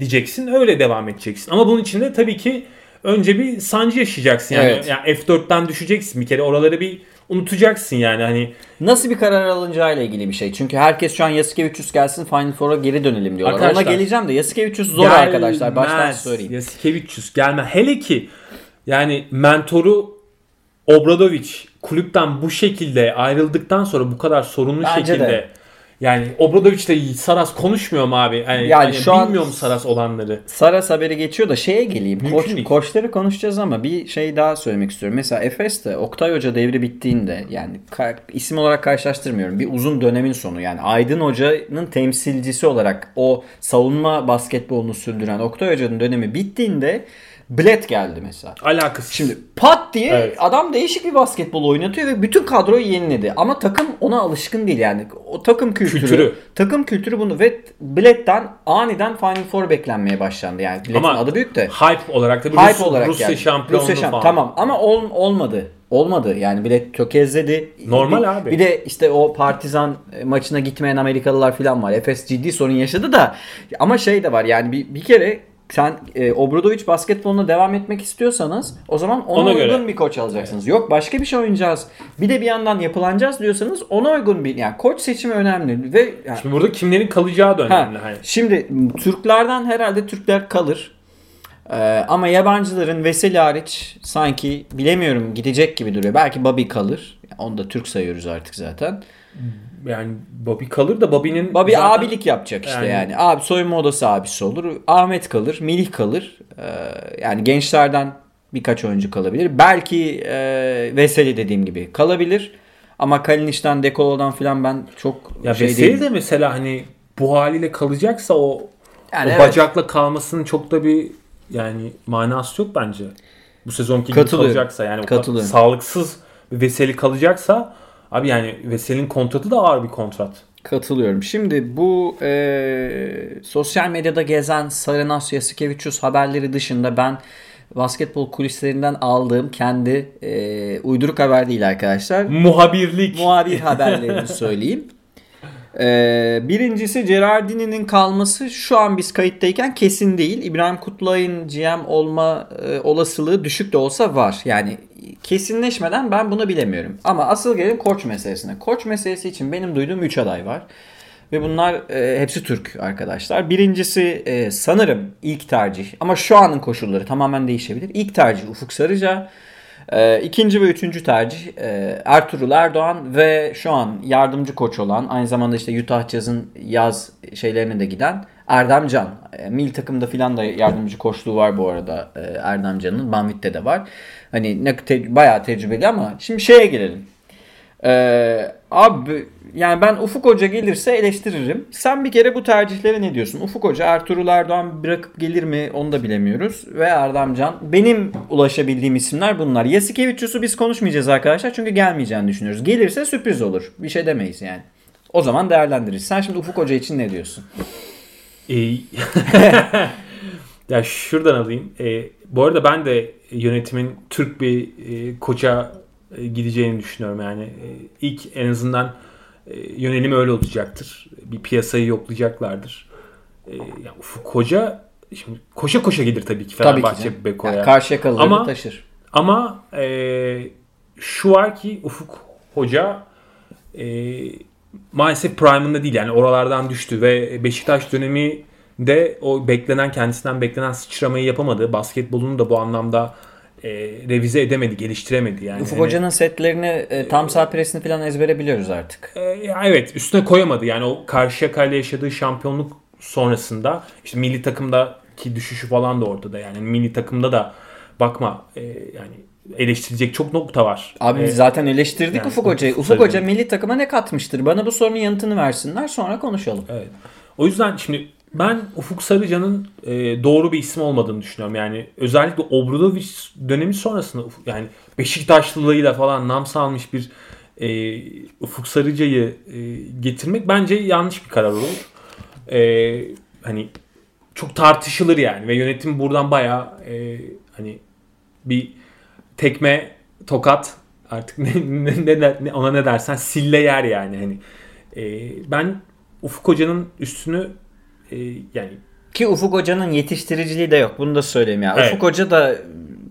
Speaker 4: diyeceksin. Öyle devam edeceksin. Ama bunun için de tabii ki önce bir sancı yaşayacaksın. Yani,
Speaker 3: Evet.
Speaker 4: yani F4'ten düşeceksin bir kere. Oraları bir unutacaksın yani. Hani
Speaker 3: Nasıl bir karar alınacağıyla ilgili bir şey. Çünkü herkes şu an Yasikevicius gelsin Final Four'a geri dönelim diyorlar.
Speaker 4: Arkadaşlar-
Speaker 3: Ona geleceğim de Yasikevicius zor arkadaşlar. Baştan
Speaker 4: Gelmez.
Speaker 3: söyleyeyim.
Speaker 4: Yasikevicius gelme. Hele ki yani mentoru Obradovic kulüpten bu şekilde ayrıldıktan sonra bu kadar sorunlu
Speaker 3: Bence
Speaker 4: şekilde
Speaker 3: de.
Speaker 4: yani Obradovic de Saras konuşmuyor mu abi? Yani,
Speaker 3: Yani
Speaker 4: hani
Speaker 3: şu an-
Speaker 4: bilmiyor mu Saras olanları?
Speaker 3: Saras haberi geçiyor da şeye geleyim.
Speaker 4: Mümkün
Speaker 3: Koç,
Speaker 4: değil.
Speaker 3: koçları konuşacağız ama bir şey daha söylemek istiyorum. Mesela Efes'te Oktay Hoca devri bittiğinde yani ka- isim olarak karşılaştırmıyorum. Bir uzun dönemin sonu yani Aydın Hoca'nın temsilcisi olarak o savunma basketbolunu sürdüren Oktay Hoca'nın dönemi bittiğinde Bled geldi mesela.
Speaker 4: Alakası.
Speaker 3: Şimdi pat diye
Speaker 4: Evet.
Speaker 3: adam değişik bir basketbol oynatıyor ve bütün kadroyu yeniledi. Ama takım ona alışkın değil yani. O takım kültürü,
Speaker 4: Kültürü.
Speaker 3: takım kültürü bunu ve Bilet'ten aniden Final Four beklenmeye başlandı. Yani Bilet'in
Speaker 4: Ama
Speaker 3: adı büyük de.
Speaker 4: hype olarak da
Speaker 3: Hype
Speaker 4: Rus,
Speaker 3: olarak
Speaker 4: Rusya
Speaker 3: geldi.
Speaker 4: şampiyonluğu
Speaker 3: Rusya şamp-
Speaker 4: falan.
Speaker 3: Tamam ama ol- olmadı. Olmadı. Yani bilet tökezledi.
Speaker 4: Normal
Speaker 3: bir,
Speaker 4: abi.
Speaker 3: Bir de işte o Partizan maçına gitmeyen Amerikalılar falan var. Efes ciddi sorun yaşadı da ama şey de var yani bir, bir kere sen e, Obradovic basketboluna devam etmek istiyorsanız o zaman ona,
Speaker 4: Ona
Speaker 3: uygun
Speaker 4: göre.
Speaker 3: bir koç alacaksınız. Yok başka bir şey oynayacağız. Bir de bir yandan yapılanacağız diyorsanız ona uygun bir yani koç seçimi önemli ve yani,
Speaker 4: Şimdi burada kimlerin kalacağı da
Speaker 3: Ha,
Speaker 4: önemli. Hani.
Speaker 3: Şimdi Türklerden herhalde Türkler kalır. Ee, ama yabancıların Veseli hariç sanki bilemiyorum gidecek gibi duruyor. Belki Bobby kalır. Onu da Türk sayıyoruz artık zaten.
Speaker 4: Yani Bobby kalır da Bobby'nin
Speaker 3: Bobby
Speaker 4: zaten-
Speaker 3: abilik yapacak işte yani.
Speaker 4: Yani-
Speaker 3: Abi soyunma odası abisi olur. Ahmet kalır, Melih kalır. Ee, yani gençlerden birkaç oyuncu kalabilir. Belki e, Veseli dediğim gibi kalabilir. Ama Kalinic'den, Dekolo'dan falan ben çok
Speaker 4: Ya
Speaker 3: şey
Speaker 4: Veseli
Speaker 3: değilim.
Speaker 4: de mesela hani bu haliyle kalacaksa o,
Speaker 3: Yani
Speaker 4: o
Speaker 3: evet.
Speaker 4: bacakla kalmasının çok da bir yani manası yok bence. Bu sezonki gibi kalacaksa yani sağlıksız Veseli kalacaksa abi yani Veseli'nin kontratı da ağır bir kontrat.
Speaker 3: Katılıyorum. Şimdi bu e, sosyal medyada gezen Saranas Yasikevicius haberleri dışında ben basketbol kulislerinden aldığım kendi e, uyduruk haber değil arkadaşlar.
Speaker 4: Muhabirlik.
Speaker 3: muhabir haberlerini söyleyeyim. (laughs) Ee, birincisi Gerardini'nin kalması şu an biz kayıttayken kesin değil. İbrahim Kutluay'ın GM olma e, olasılığı düşük de olsa var. Yani kesinleşmeden ben bunu bilemiyorum. Ama asıl gelin koç meselesine. Koç meselesi için benim duyduğum 3 aday var. Ve bunlar e, hepsi Türk arkadaşlar. Birincisi e, sanırım ilk tercih ama şu anın koşulları tamamen değişebilir. İlk tercih Ufuk Sarıca. Ee, ikinci ve üçüncü tercih e, Ertuğrul Erdoğan ve şu an yardımcı koç olan aynı zamanda işte Utah Jazz'ın yaz şeylerine de giden Erdem Can. E, milli takımda filan da yardımcı koçluğu var bu arada e, Erdem Can'ın. Banvit'te de var. Hani ne te- bayağı tecrübeli ama şimdi şeye gelelim. Ee, abi yani ben Ufuk Hoca gelirse eleştiririm. Sen bir kere bu tercihlere ne diyorsun? Ufuk Hoca Ertuğrul Erdoğan bırakıp gelir mi onu da bilemiyoruz. Ve Erdem Can. Benim ulaşabildiğim isimler bunlar. Yasikevicius'u biz konuşmayacağız arkadaşlar çünkü gelmeyeceğini düşünüyoruz. Gelirse sürpriz olur. Bir şey demeyiz yani. O zaman değerlendiririz. Sen şimdi Ufuk Hoca için ne diyorsun?
Speaker 4: Ee, (laughs) ya şuradan alayım. Ee, bu arada ben de yönetimin Türk bir e, koça e, gideceğini düşünüyorum. Yani e, ilk en azından e, yönelim öyle olacaktır. Bir piyasayı yoklayacaklardır. E, ya Ufuk Hoca şimdi koşa koşa gelir tabii ki
Speaker 3: Tabii ki.
Speaker 4: Fenerbahçe. Beko'ya.
Speaker 3: Yani Karşıyakalıları
Speaker 4: Ama-
Speaker 3: taşır.
Speaker 4: Ama e, şu var ki Ufuk Hoca e, maalesef prime'ında değil yani oralardan düştü ve Beşiktaş dönemi de o beklenen kendisinden beklenen sıçramayı yapamadı. Basketbolunu da bu anlamda e, revize edemedi, geliştiremedi yani.
Speaker 3: Ufuk
Speaker 4: Hani-
Speaker 3: Hoca'nın setlerini e, tam sağ presini falan ezbere biliyoruz artık.
Speaker 4: e, evet üstüne koyamadı. Yani o Karşıyaka'yla yaşadığı şampiyonluk sonrasında işte milli takımdaki düşüşü falan da ortada. Yani milli takımda da bakma e, yani eleştirilecek çok nokta var.
Speaker 3: Abi
Speaker 4: E,
Speaker 3: biz zaten eleştirdik
Speaker 4: yani
Speaker 3: Ufuk Hoca'yı.
Speaker 4: Ufuk.
Speaker 3: Hoca milli takıma ne katmıştır? Bana bu sorunun yanıtını versinler sonra konuşalım.
Speaker 4: Evet. O yüzden şimdi ben Ufuk Sarıcan'ın e, doğru bir isim olmadığını düşünüyorum. Yani özellikle Obradovic dönemi sonrasında yani Beşiktaşlılığıyla falan nam salmış bir e, Ufuk Sarıca'yı e, getirmek bence yanlış bir karar olur. E, hani çok tartışılır yani ve yönetim buradan bayağı e, hani bir tekme tokat artık ne, ne, ne, ne- ona ne dersen sille yer yani hani e, ben Ufuk Hoca'nın üstünü e, yani
Speaker 3: Ki Ufuk Hoca'nın yetiştiriciliği de yok. Bunu da söyleyeyim ya.
Speaker 4: Evet.
Speaker 3: Ufuk Hoca da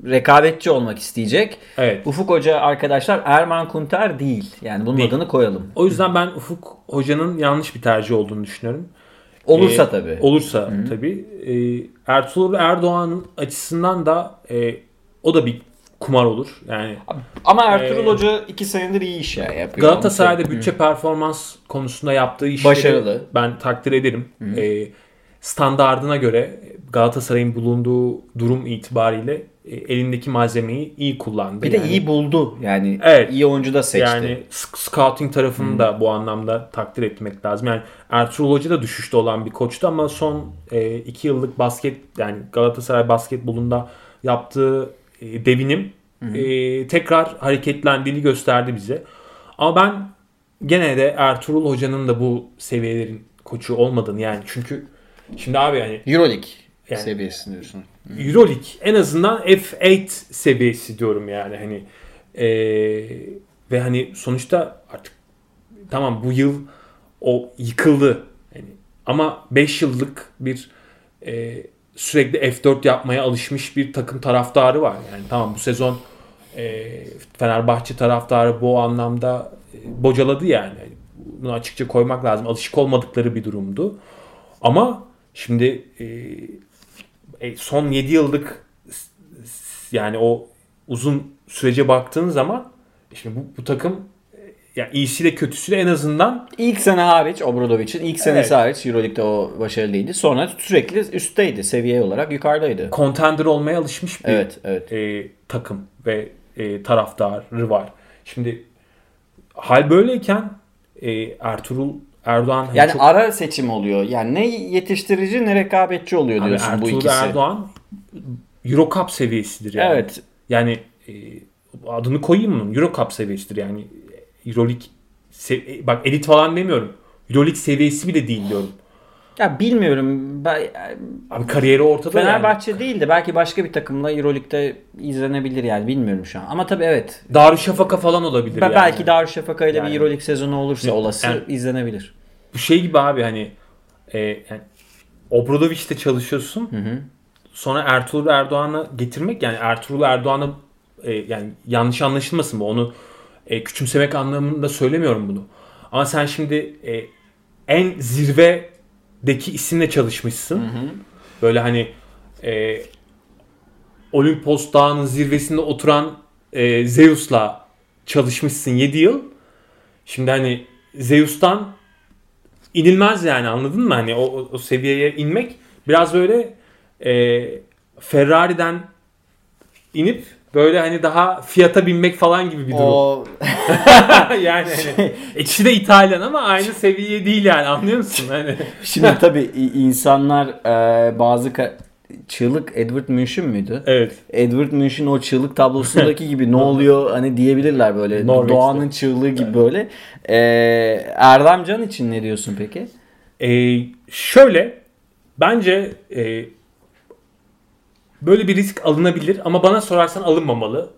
Speaker 3: rekabetçi olmak isteyecek.
Speaker 4: evet
Speaker 3: Ufuk Hoca arkadaşlar Erman Kunter değil. Yani bunun
Speaker 4: Değil.
Speaker 3: adını koyalım.
Speaker 4: o yüzden ben Ufuk Hoca'nın yanlış bir tercih olduğunu düşünüyorum.
Speaker 3: Olursa
Speaker 4: E,
Speaker 3: tabii.
Speaker 4: Olursa tabii. E, Ertuğrul Erdoğan'ın açısından da e, o da bir kumar olur. Yani
Speaker 3: Ama Ertuğrul
Speaker 4: Ee,
Speaker 3: Hoca iki senedir iyi iş ya yapıyor.
Speaker 4: Galatasaray'da bütçe performans konusunda yaptığı işleri
Speaker 3: Başarılı.
Speaker 4: ben takdir ederim. Ee, standardına göre Galatasaray'ın bulunduğu durum itibariyle e, elindeki malzemeyi iyi kullandı.
Speaker 3: Bir de
Speaker 4: Yani-
Speaker 3: iyi buldu. Yani
Speaker 4: Evet.
Speaker 3: iyi oyuncu da seçti.
Speaker 4: yani sc- scouting tarafını da bu anlamda takdir etmek lazım. Yani Ertuğrul Hoca da düşüşte olan bir koçtu ama son e, iki yıllık basket yani Galatasaray basketbolunda yaptığı e, devinim e, tekrar hareketlendiğini gösterdi bize. Ama ben gene de Ertuğrul Hoca'nın da bu seviyelerin koçu olmadığını yani çünkü şimdi abi yani
Speaker 3: Euroleague
Speaker 4: Yani-
Speaker 3: seviyesinde diyorsun.
Speaker 4: Euroleague en azından F8 seviyesi diyorum yani hani Ee, ve hani sonuçta artık tamam bu yıl o yıkıldı yani ama 5 yıllık bir e, sürekli F4 yapmaya alışmış bir takım taraftarı var. Yani tamam bu sezon e, Fenerbahçe taraftarı bu anlamda e, bocaladı yani. Bunu açıkça koymak lazım. Alışık olmadıkları bir durumdu. Ama şimdi e, e, son 7 yıllık yani o uzun sürece baktığın zaman şimdi bu, bu takım yani iyisiyle kötüsüyle en azından
Speaker 3: İlk sene hariç Obradovic'in ilk senesi hariç Euroleague'de o başarılı değildi. Sonra sürekli üstteydi. Seviye olarak yukarıdaydı.
Speaker 4: contender olmaya alışmış bir
Speaker 3: Evet, evet.
Speaker 4: e, takım ve e, taraftarı var. Şimdi hal böyleyken e, Ertuğrul Erdoğan hani
Speaker 3: Yani
Speaker 4: çok-
Speaker 3: ara seçim oluyor. Yani ne yetiştirici ne rekabetçi oluyor
Speaker 4: Abi
Speaker 3: diyorsun bu
Speaker 4: Ertuğrul
Speaker 3: ikisi.
Speaker 4: Erdoğan Euro Cup seviyesidir yani.
Speaker 3: Evet.
Speaker 4: Yani e, adını koyayım mı? Euro Cup seviyesidir yani. Euroleague bak elit falan demiyorum. Euroleague seviyesi bile değil diyorum.
Speaker 3: Ya bilmiyorum. Ben,
Speaker 4: Abi kariyeri ortada yani.
Speaker 3: Fenerbahçe değil de belki başka bir takımla Euroleague'de izlenebilir yani bilmiyorum şu an. Ama tabii evet.
Speaker 4: Darüşşafaka falan olabilir
Speaker 3: Ben
Speaker 4: yani.
Speaker 3: Belki Darüşşafaka ile
Speaker 4: Yani-
Speaker 3: bir Euroleague sezonu olursa olası
Speaker 4: Yani-
Speaker 3: izlenebilir.
Speaker 4: Bu şey gibi abi hani e, yani Obradoviç'te çalışıyorsun. Sonra Ertuğrul Erdoğan'ı getirmek yani Ertuğrul Erdoğan'ı e, yani yanlış anlaşılmasın bu onu e, küçümsemek anlamında söylemiyorum bunu. Ama sen şimdi e, en zirvedeki isimle çalışmışsın. Böyle hani e, Olimpos Dağı'nın zirvesinde oturan e, Zeus'la çalışmışsın 7 yıl. Şimdi hani Zeus'tan inilmez yani anladın mı? Hani o, o, o seviyeye inmek biraz böyle e, Ferrari'den inip böyle hani daha fiyata binmek falan gibi bir durum.
Speaker 3: O (laughs)
Speaker 4: yani hani, ikisi de İtalyan ama aynı seviye değil yani anlıyor musun? Hani
Speaker 3: şimdi (laughs) tabii insanlar e, bazı çığlık Edward Munch'un müydü?
Speaker 4: evet.
Speaker 3: Edward Munch'un o çığlık tablosundaki gibi ne (laughs) oluyor hani diyebilirler böyle.
Speaker 4: Norveç'te.
Speaker 3: Doğanın çığlığı gibi böyle. E, Erdem Can için ne diyorsun peki?
Speaker 4: E, şöyle bence e, böyle bir risk alınabilir ama bana sorarsan alınmamalı.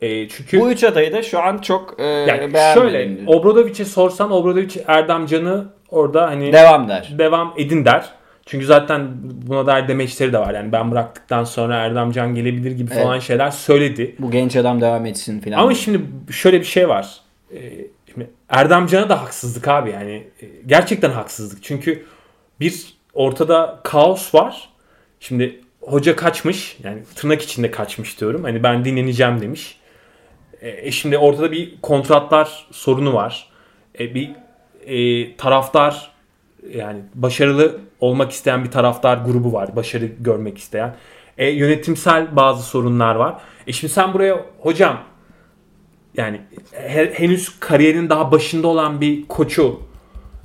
Speaker 4: E, çünkü
Speaker 3: Bu üç adayı da şu an çok e,
Speaker 4: yani şöyle
Speaker 3: diyor.
Speaker 4: Obradovic'e sorsan Obradovic Erdem Can'ı orada hani
Speaker 3: Devam der.
Speaker 4: devam edin der. Çünkü zaten buna dair demeçleri de var. Yani ben bıraktıktan sonra Erdem Can gelebilir gibi falan şeyler söyledi.
Speaker 3: Bu genç adam devam etsin filan.
Speaker 4: Ama şimdi şöyle bir şey var. Ee, şimdi da haksızlık abi yani. Ee, Gerçekten haksızlık. Çünkü bir ortada kaos var. Şimdi hoca kaçmış. Yani tırnak içinde kaçmış diyorum. Hani ben dinleneceğim demiş. E, şimdi ortada bir kontratlar sorunu var. E, bir e, taraftar yani başarılı olmak isteyen bir taraftar grubu var. Başarı görmek isteyen. E, yönetimsel bazı sorunlar var. E şimdi sen buraya hocam yani he- henüz kariyerin daha başında olan bir koçu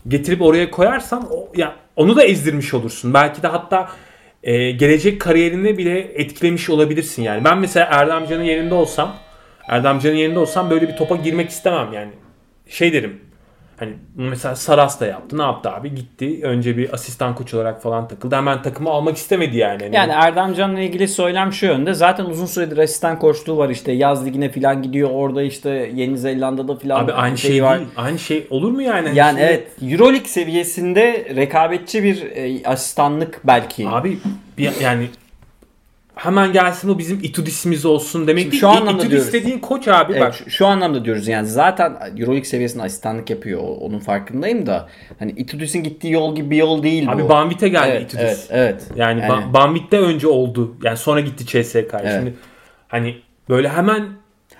Speaker 4: getirip oraya koyarsan o, ya onu da ezdirmiş olursun. Belki de hatta e, gelecek kariyerini bile etkilemiş olabilirsin yani. Ben mesela Erdem Can'ın yerinde olsam Erdem Can'ın yerinde olsam böyle bir topa girmek istemem yani. Şey derim. Hani mesela Saras da yaptı. Ne yaptı abi? Gitti. Önce bir asistan koç olarak falan takıldı. Hemen takımı almak istemedi yani. Hani
Speaker 3: Yani Erdem Can'la ilgili söylem şu yönde. Zaten uzun süredir asistan koçluğu var işte. Yaz ligine falan gidiyor. Orada işte Yeni Zelanda'da falan
Speaker 4: abi aynı şey,
Speaker 3: var.
Speaker 4: değil. Aynı şey olur mu yani?
Speaker 3: Yani
Speaker 4: Şimdi-
Speaker 3: evet Euroleague seviyesinde rekabetçi bir e, asistanlık belki.
Speaker 4: Abi bir, yani hemen gelsin o bizim Itudis'imiz olsun demek
Speaker 3: Şimdi
Speaker 4: değil.
Speaker 3: şu anlamda
Speaker 4: Itudis
Speaker 3: diyoruz.
Speaker 4: dediğin koç abi
Speaker 3: Evet,
Speaker 4: bak.
Speaker 3: şu, şu anlamda diyoruz yani zaten Euroleague seviyesinde asistanlık yapıyor. Onun farkındayım da. Hani Itudis'in gittiği yol gibi bir yol değil
Speaker 4: Abi
Speaker 3: bu.
Speaker 4: Banvit'e geldi
Speaker 3: evet,
Speaker 4: Itudis.
Speaker 3: evet, evet.
Speaker 4: Yani,
Speaker 3: Yani-
Speaker 4: Ba- Banvit'te önce oldu. Yani sonra gitti CSK'ya.
Speaker 3: Evet.
Speaker 4: Şimdi hani böyle hemen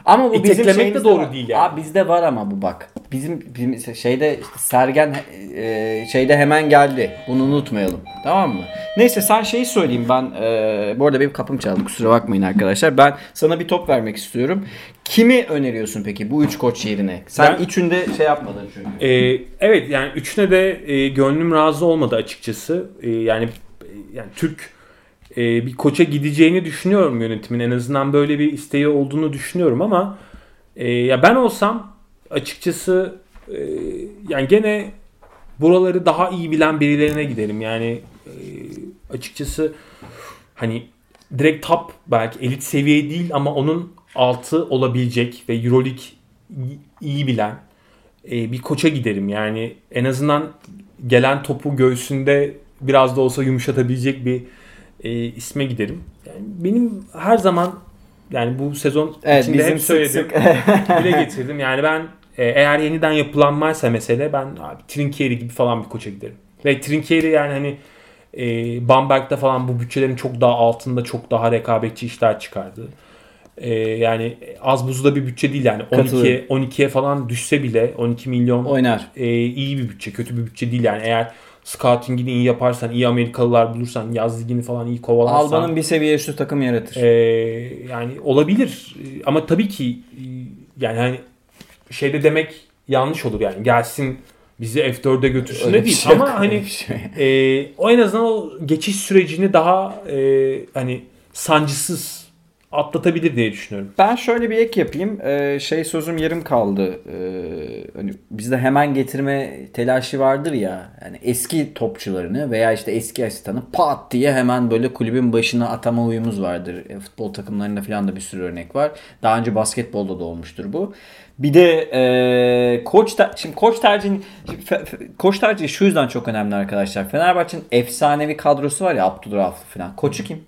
Speaker 3: Ama bu bizim
Speaker 4: de doğru
Speaker 3: var.
Speaker 4: değil yani.
Speaker 3: Abi bizde var ama bu bak. Bizim, bizim şeyde işte Sergen e, şeyde hemen geldi. Bunu unutmayalım. Tamam mı? Neyse sen şeyi söyleyeyim ben. E, bu arada benim kapım çaldı. Kusura bakmayın arkadaşlar. Ben sana bir top vermek istiyorum. Kimi öneriyorsun peki bu üç koç yerine? Sen
Speaker 4: Ben-
Speaker 3: üçünde şey yapmadın çünkü.
Speaker 4: Ee, evet yani üçüne de e, gönlüm razı olmadı açıkçası. E, yani e, yani Türk e, bir koça gideceğini düşünüyorum yönetimin. En azından böyle bir isteği olduğunu düşünüyorum ama e, ya ben olsam açıkçası e, yani gene buraları daha iyi bilen birilerine giderim. Yani e, açıkçası hani direkt top belki elit seviye değil ama onun altı olabilecek ve Euroleague iyi- bilen e, bir koça giderim. Yani en azından gelen topu göğsünde biraz da olsa yumuşatabilecek bir e, isme giderim. Yani benim her zaman yani bu sezon
Speaker 3: Evet
Speaker 4: içinde hep söyledim.
Speaker 3: sık
Speaker 4: dile getirdim. Yani ben e, eğer yeniden yapılanmaysa mesele ben abi Trinkieri gibi falan bir koça giderim. Ve Trinkieri yani hani e, Bamberg'de falan bu bütçelerin çok daha altında çok daha rekabetçi işler çıkardı. E, yani az buzda bir bütçe değil yani 12
Speaker 3: Katılıyorum.
Speaker 4: 12'ye falan düşse bile 12 milyon
Speaker 3: Oynar.
Speaker 4: e, iyi bir bütçe, kötü bir bütçe değil yani eğer scouting'ini iyi yaparsan, iyi Amerikalılar bulursan, yaz ligini falan iyi kovalarsan
Speaker 3: Alba'nın bir seviye üstü takım yaratır.
Speaker 4: ee, yani olabilir ama tabii ki e, yani hani şeyde demek yanlış olur yani gelsin bizi F4'e götürsün de değil
Speaker 3: şey yok,
Speaker 4: ama hani
Speaker 3: şey.
Speaker 4: e, o en azından o geçiş sürecini daha e, hani sancısız atlatabilir diye düşünüyorum.
Speaker 3: Ben şöyle bir ek yapayım. Ee, şey sözüm yarım kaldı. Ee, hani bizde hemen getirme telaşı vardır ya. Yani eski topçularını veya işte eski asistanı pat diye hemen böyle kulübün başına atama uyumuz vardır. E, futbol takımlarında falan da bir sürü örnek var. Daha önce basketbolda da olmuştur bu. Bir de e, koç ter- şimdi koç tercihi fe- fe- koç tercihi şu yüzden çok önemli arkadaşlar. Fenerbahçe'nin efsanevi kadrosu var ya Abdülrahman falan. Koçu kim?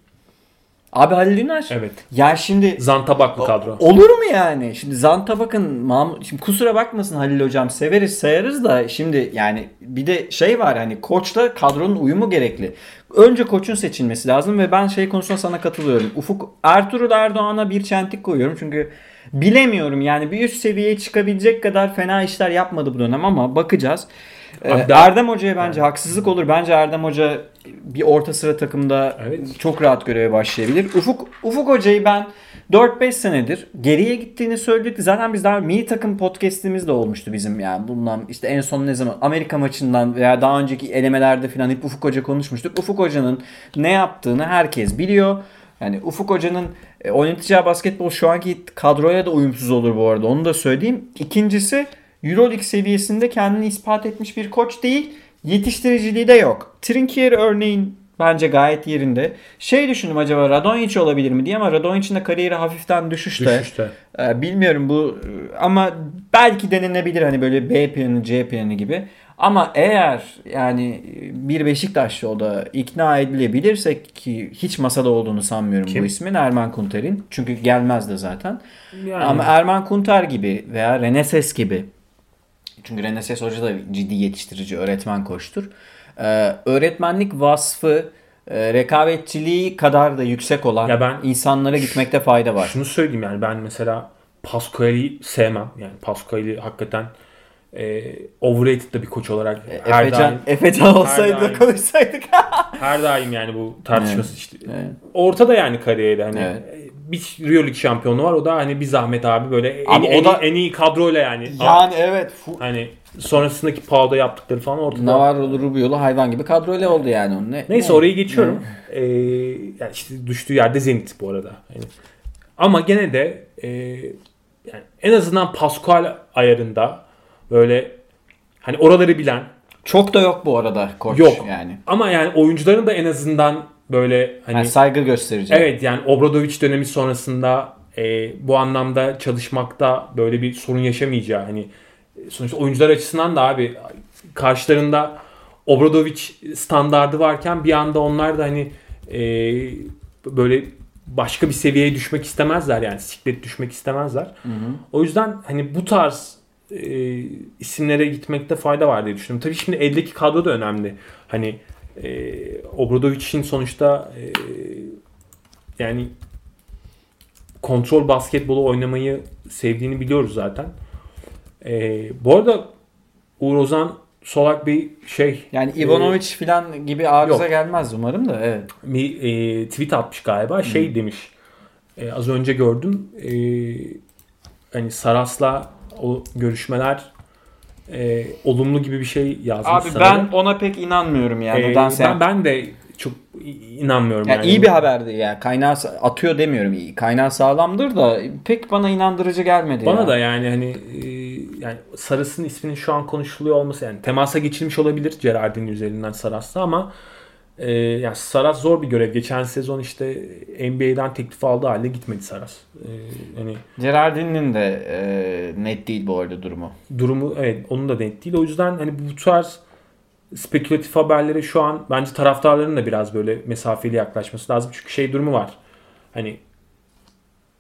Speaker 3: Abi Halil Üner.
Speaker 4: Evet.
Speaker 3: Ya şimdi
Speaker 4: Zantabaklı kadro.
Speaker 3: Olur mu yani? Şimdi Zanta bakın Mahmut, şimdi kusura bakmasın Halil hocam severiz sayarız da şimdi yani bir de şey var hani koçla kadronun uyumu gerekli. Önce koçun seçilmesi lazım ve ben şey konusunda sana katılıyorum. Ufuk Ertuğrul Erdoğan'a bir çentik koyuyorum çünkü bilemiyorum yani bir üst seviyeye çıkabilecek kadar fena işler yapmadı bu dönem ama bakacağız. Ee,
Speaker 4: Abi daha-
Speaker 3: Erdem Hoca'ya bence haksızlık olur. Bence Erdem Hoca bir orta sıra takımda
Speaker 4: Evet.
Speaker 3: çok rahat göreve başlayabilir. Ufuk Ufuk Hoca'yı ben 4-5 senedir geriye gittiğini söyledik. Zaten biz daha mini takım podcast'imiz de olmuştu bizim yani. Bundan işte en son ne zaman Amerika maçından veya daha önceki elemelerde falan hep Ufuk Hoca konuşmuştuk. Ufuk Hoca'nın ne yaptığını herkes biliyor. Yani Ufuk Hoca'nın e, oynatacağı basketbol şu anki kadroya da uyumsuz olur bu arada. Onu da söyleyeyim. İkincisi Euroleague seviyesinde kendini ispat etmiş bir koç değil. Yetiştiriciliği de yok. Trinkier örneğin bence gayet yerinde. Şey düşündüm acaba Radonjic olabilir mi diye ama Radonjic'in de kariyeri hafiften düşüşte.
Speaker 4: Düşüşte.
Speaker 3: Ee, bilmiyorum bu ama belki denenebilir hani böyle B planı C planı gibi. Ama eğer yani bir Beşiktaşlı o da ikna edilebilirse ki hiç masada olduğunu sanmıyorum
Speaker 4: Kim?
Speaker 3: bu ismin Erman Kunter'in. Çünkü gelmez de zaten.
Speaker 4: Yani.
Speaker 3: Ama Erman Kunter gibi veya Reneses gibi. Çünkü Reneses Hoca da ciddi yetiştirici, öğretmen koçtur. Ee, öğretmenlik vasfı e, rekabetçiliği kadar da yüksek olan
Speaker 4: Ya ben-
Speaker 3: insanlara gitmekte fayda var.
Speaker 4: Şunu söyleyeyim yani ben mesela Pascual'i sevmem. Yani Pascual'i hakikaten e, overrated da bir koç olarak her
Speaker 3: Efecan,
Speaker 4: daim,
Speaker 3: Efecan olsaydı
Speaker 4: Her daim.
Speaker 3: konuşsaydık. (laughs)
Speaker 4: her daim yani bu tartışması işte.
Speaker 3: Evet.
Speaker 4: Ortada yani kariyeri hani
Speaker 3: Evet.
Speaker 4: Bir Euroleague şampiyonu var o da hani bir zahmet abi böyle en,
Speaker 3: Abi o
Speaker 4: en,
Speaker 3: da-
Speaker 4: en iyi kadroyla yani.
Speaker 3: yani evet. fu-
Speaker 4: Hani sonrasındaki Pau'da yaptıkları falan ortada.
Speaker 3: Navarro'lu Rubio'lu hayvan gibi kadroyla oldu yani onun. Ne,
Speaker 4: Neyse
Speaker 3: ne?
Speaker 4: orayı geçiyorum. Ee, yani işte düştüğü yerde Zenit bu arada. Yani ama gene de e, yani en azından Pascual ayarında böyle hani oraları bilen
Speaker 3: Çok da yok bu arada koç
Speaker 4: yok.
Speaker 3: yani.
Speaker 4: Ama yani oyuncuların da en azından böyle hani
Speaker 3: Yani saygı gösterici.
Speaker 4: evet yani Obradoviç dönemi sonrasında e, bu anlamda çalışmakta böyle bir sorun yaşamayacağı hani sonuçta oyuncular açısından da abi karşılarında Obradoviç standardı varken bir anda onlar da hani e, böyle başka bir seviyeye düşmek istemezler yani siklet düşmek istemezler. O yüzden hani bu tarz e, isimlere gitmekte fayda var diye düşünüyorum. Tabii şimdi eldeki kadro da önemli. Hani e, Obradoviç'in sonuçta e, yani kontrol basketbolu oynamayı sevdiğini biliyoruz zaten. E, bu arada Uğur Ozan Solak bir şey
Speaker 3: Yani Ivanovic falan gibi arıza
Speaker 4: yok.
Speaker 3: gelmez umarım da evet.
Speaker 4: bir e, tweet atmış galiba. Şey demiş. e, az önce gördüm. E, hani Saras'la o görüşmeler e, olumlu gibi bir şey yazmış
Speaker 3: Abi
Speaker 4: sanırım.
Speaker 3: ben ona pek inanmıyorum yani.
Speaker 4: E,
Speaker 3: Nedense
Speaker 4: ben, ben de çok inanmıyorum.
Speaker 3: yani
Speaker 4: yani.
Speaker 3: iyi bir haberdi ya. Kaynağı atıyor demiyorum. iyi. Kaynağı sağlamdır da pek bana inandırıcı gelmedi
Speaker 4: Bana
Speaker 3: ya.
Speaker 4: da yani hani e, yani Saras'ın isminin şu an konuşuluyor olması yani temasa geçilmiş olabilir Gerardin üzerinden Saras'la ama e, yani Saras zor bir görev. Geçen sezon işte NBA'den teklif aldığı halde gitmedi Saras. E, hani
Speaker 3: Gerardin'in de e, net değil bu arada durumu.
Speaker 4: durumu evet onun da net değil. O yüzden hani bu tarz spekülatif haberlere şu an bence taraftarların da biraz böyle mesafeli yaklaşması lazım. Çünkü şey durumu var. Hani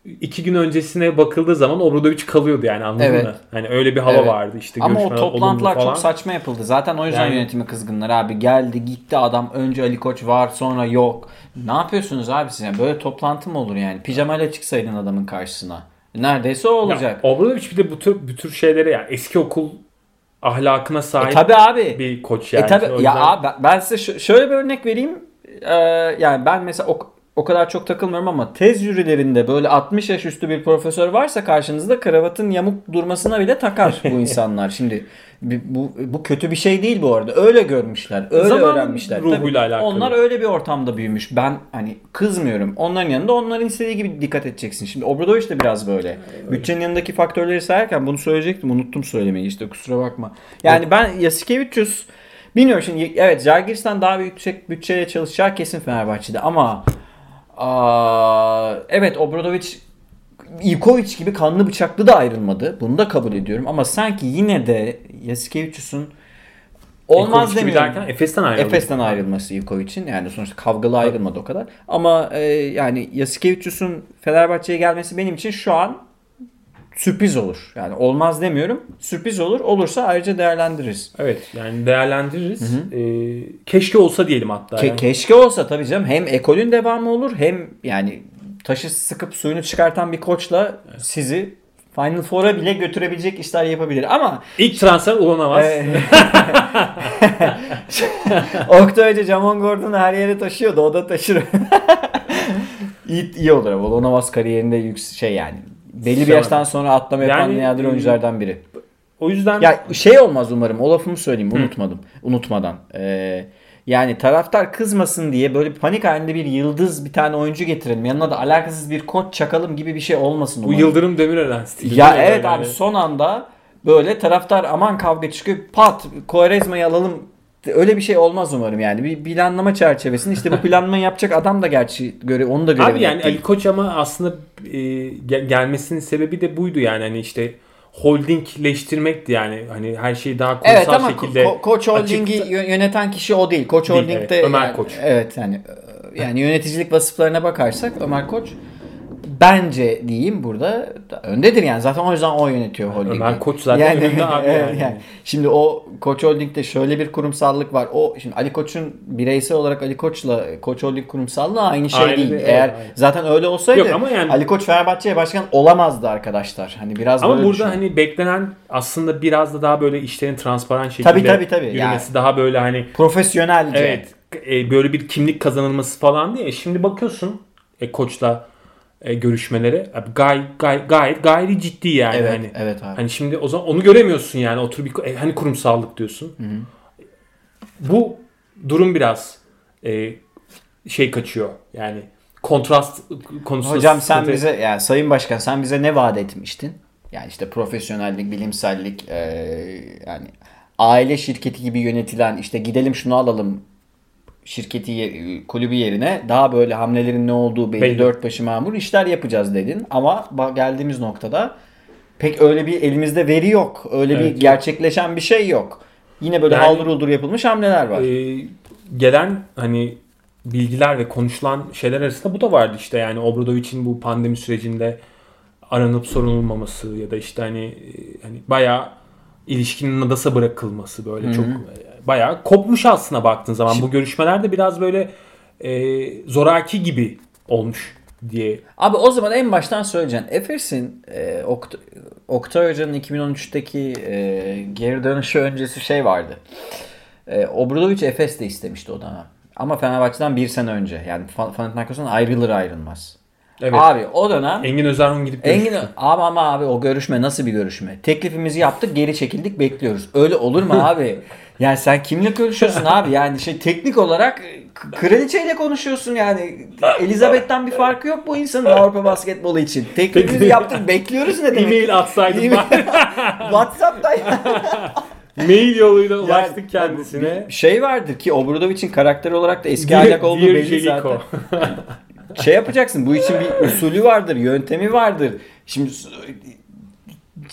Speaker 4: iki gün öncesine bakıldığı zaman Obradoviç kalıyordu yani anladın
Speaker 3: Evet.
Speaker 4: mı? Hani öyle bir hava
Speaker 3: Evet.
Speaker 4: vardı işte
Speaker 3: Ama o toplantılar
Speaker 4: falan.
Speaker 3: çok saçma yapıldı. Zaten o yüzden
Speaker 4: Yani-
Speaker 3: yönetimi kızgınlar abi. Geldi gitti adam. Önce Ali Koç var sonra yok. Ne yapıyorsunuz abi siz? Yani Böyle toplantı mı olur yani? Pijamayla çıksaydın adamın karşısına. Neredeyse o olacak.
Speaker 4: Ya, Obradoviç bir de bu tür, bu tür şeylere yani eski okul ahlakına
Speaker 3: E
Speaker 4: sahip
Speaker 3: tabi abi.
Speaker 4: bir koç yani.
Speaker 3: E tabi
Speaker 4: O
Speaker 3: ya
Speaker 4: yüzden-
Speaker 3: abi ben- size şöyle bir örnek vereyim. Ee, yani ben mesela o, o kadar çok takılmıyorum ama tez jürilerinde böyle 60 yaş üstü bir profesör varsa karşınızda kravatın yamuk durmasına bile takar bu (laughs) insanlar. Şimdi bu bu kötü bir şey değil bu arada. Öyle görmüşler. Öyle
Speaker 4: Zamanın
Speaker 3: öğrenmişler.
Speaker 4: ruhuyla
Speaker 3: Tabii
Speaker 4: alakalı.
Speaker 3: Onlar öyle bir ortamda büyümüş. Ben hani kızmıyorum. Onların yanında onların istediği gibi dikkat edeceksin. Şimdi Obradoviç de biraz böyle. Bütçenin yanındaki faktörleri sayarken bunu söyleyecektim. Unuttum söylemeyi işte kusura bakma. Yani ben Yasikevicius bilmiyorum şimdi evet Jalgiris'ten daha büyük bütçeyle çalışacağı kesin Fenerbahçe'de ama aa, evet Obradoviç Ivkovic gibi kanlı bıçaklı da ayrılmadı. Bunu da kabul ediyorum ama sanki yine de Yasikevicius'un olmaz
Speaker 4: Ivkovic
Speaker 3: demiyorum.
Speaker 4: derken Efes'ten ayrıldı.
Speaker 3: Efes'ten ayrılması Ivkovic'in yani sonuçta kavgalı ayrılmadı o kadar. Ama e, yani Yasikevicius'un Fenerbahçe'ye gelmesi benim için şu an sürpriz olur. Yani olmaz demiyorum. Sürpriz olur. Olursa ayrıca değerlendiririz.
Speaker 4: Evet yani değerlendiririz. Ee, keşke olsa diyelim hatta.
Speaker 3: Ke-
Speaker 4: yani.
Speaker 3: keşke olsa tabii canım. Hem ekolün devamı olur hem yani taşı sıkıp suyunu çıkartan bir koçla sizi Final Four'a bile götürebilecek işler yapabilir. Ama
Speaker 4: İlk transfer ulanamaz.
Speaker 3: Ee, (laughs) Oktay Hoca Jamon Gordon'u her yere taşıyordu. O da taşır. (laughs) iyi, iyi olur ama. Olamaz kariyerinde yüks şey yani. Belli bir yaştan sonra atlama yapan
Speaker 4: Yani,
Speaker 3: nadir
Speaker 4: e,
Speaker 3: oyunculardan biri.
Speaker 4: O yüzden
Speaker 3: Ya şey olmaz umarım. O lafımı söyleyeyim. Unutmadım. Unutmadan. Ee, yani taraftar kızmasın diye böyle panik halinde bir yıldız bir tane oyuncu getirelim. Yanına da alakasız bir koç çakalım gibi bir şey olmasın
Speaker 4: bu
Speaker 3: umarım.
Speaker 4: Yıldırım Demirören stili.
Speaker 3: Ya evet
Speaker 4: Böyle
Speaker 3: abi son anda böyle taraftar aman kavga çıkıyor pat Quaresma'yı alalım öyle bir şey olmaz umarım yani. Bir planlama çerçevesinde işte bu (laughs) planlamayı yapacak adam da gerçi göre onu da görevi
Speaker 4: Abi yani Ali Koç ama aslında e, gel- gelmesinin sebebi de buydu yani hani işte holdingleştirmekti yani hani her şeyi daha kurumsal
Speaker 3: Evet ama
Speaker 4: şekilde
Speaker 3: Ko- Koç Holding'i
Speaker 4: açıkta-
Speaker 3: yö- yöneten kişi o değil. Koç
Speaker 4: Değil,
Speaker 3: Holding'de
Speaker 4: evet. Ömer
Speaker 3: yani-
Speaker 4: Koç.
Speaker 3: Evet yani yani yöneticilik vasıflarına bakarsak Ömer Koç bence diyeyim burada öndedir yani. Zaten o yüzden o yönetiyor Holding'i.
Speaker 4: Ömer Koç zaten önünde (laughs) abi
Speaker 3: evet,
Speaker 4: yani.
Speaker 3: Şimdi o Koç Holding'de şöyle bir kurumsallık var. O şimdi Ali Koç'un bireysel olarak Ali Koç'la Koç Holding kurumsallığı aynı şey
Speaker 4: Aynı
Speaker 3: değil. Eğer
Speaker 4: evet, aynı.
Speaker 3: zaten öyle olsaydı
Speaker 4: Yok ama yani-
Speaker 3: Ali Koç Fenerbahçe'ye başkan olamazdı arkadaşlar. Hani biraz
Speaker 4: Ama burada
Speaker 3: düşünün.
Speaker 4: hani beklenen aslında biraz da daha böyle işlerin transparan şekilde
Speaker 3: Tabii, tabii, tabii.
Speaker 4: yürümesi
Speaker 3: Yani-
Speaker 4: daha böyle hani
Speaker 3: profesyonelce.
Speaker 4: evet e, böyle bir kimlik kazanılması falan diye. Şimdi bakıyorsun e, koçla e, görüşmelere abi gay, gay, gayet gayri ciddi yani
Speaker 3: Evet,
Speaker 4: hani.
Speaker 3: evet abi.
Speaker 4: Hani şimdi o zaman onu göremiyorsun yani otur bir e, hani kurumsallık diyorsun. Bu durum biraz e, şey kaçıyor. Yani kontrast konusunda
Speaker 3: Hocam sen
Speaker 4: sıkıntı-
Speaker 3: bize yani Sayın Başkan sen bize ne vaat etmiştin? Yani işte profesyonellik, bilimsellik, eee, yani aile şirketi gibi yönetilen işte gidelim şunu alalım şirketi kulübü yerine daha böyle hamlelerin ne olduğu belli,
Speaker 4: Belli.
Speaker 3: dört başı mamur işler yapacağız dedin. Ama geldiğimiz noktada pek öyle bir elimizde veri yok. Öyle
Speaker 4: Evet,
Speaker 3: bir gerçekleşen bir şey yok. Yine böyle
Speaker 4: Yani-
Speaker 3: haldır uldur yapılmış hamleler var.
Speaker 4: Ee, gelen hani bilgiler ve konuşulan şeyler arasında bu da vardı işte yani Obradovic'in bu pandemi sürecinde aranıp sorulmaması ya da işte hani e, hani bayağı ilişkinin nadasa bırakılması böyle çok e, bayağı kopmuş aslında baktığın zaman bu görüşmeler de biraz böyle e, zoraki gibi olmuş diye
Speaker 3: Abi o zaman en baştan söyleyeceksin. Efes'in e, Okt- Oktay Hoca'nın 2013'teki e, geri dönüşü öncesi şey vardı. E, Obradovic Efes de istemişti o dönem. Ama Fenerbahçe'den bir sene önce. Yani Panathinaikos'tan ayrılır ayrılmaz.
Speaker 4: Evet.
Speaker 3: Abi o dönem
Speaker 4: Engin Özerhun gidip
Speaker 3: Engin ama ama abi o görüşme nasıl bir görüşme? Teklifimizi yaptık, geri çekildik, bekliyoruz. Öyle olur mu (laughs) abi? Yani sen kimle görüşüyorsun (laughs) abi? Yani şey teknik olarak kraliçeyle konuşuyorsun yani. Elizabeth'ten bir farkı yok bu insanın Avrupa basketbolu için. Teklifimizi yaptık, bekliyoruz ne demek?
Speaker 4: E-mail atsaydım ben. (laughs)
Speaker 3: WhatsApp'ta ya. (laughs)
Speaker 4: Mail yoluyla
Speaker 3: Yani
Speaker 4: ulaştık kendisine.
Speaker 3: bir şey vardır ki Obradovic'in karakter olarak da eski ahlak olduğu belli
Speaker 4: Jeliko.
Speaker 3: zaten. şey yapacaksın. Bu için bir usulü vardır, yöntemi vardır. Şimdi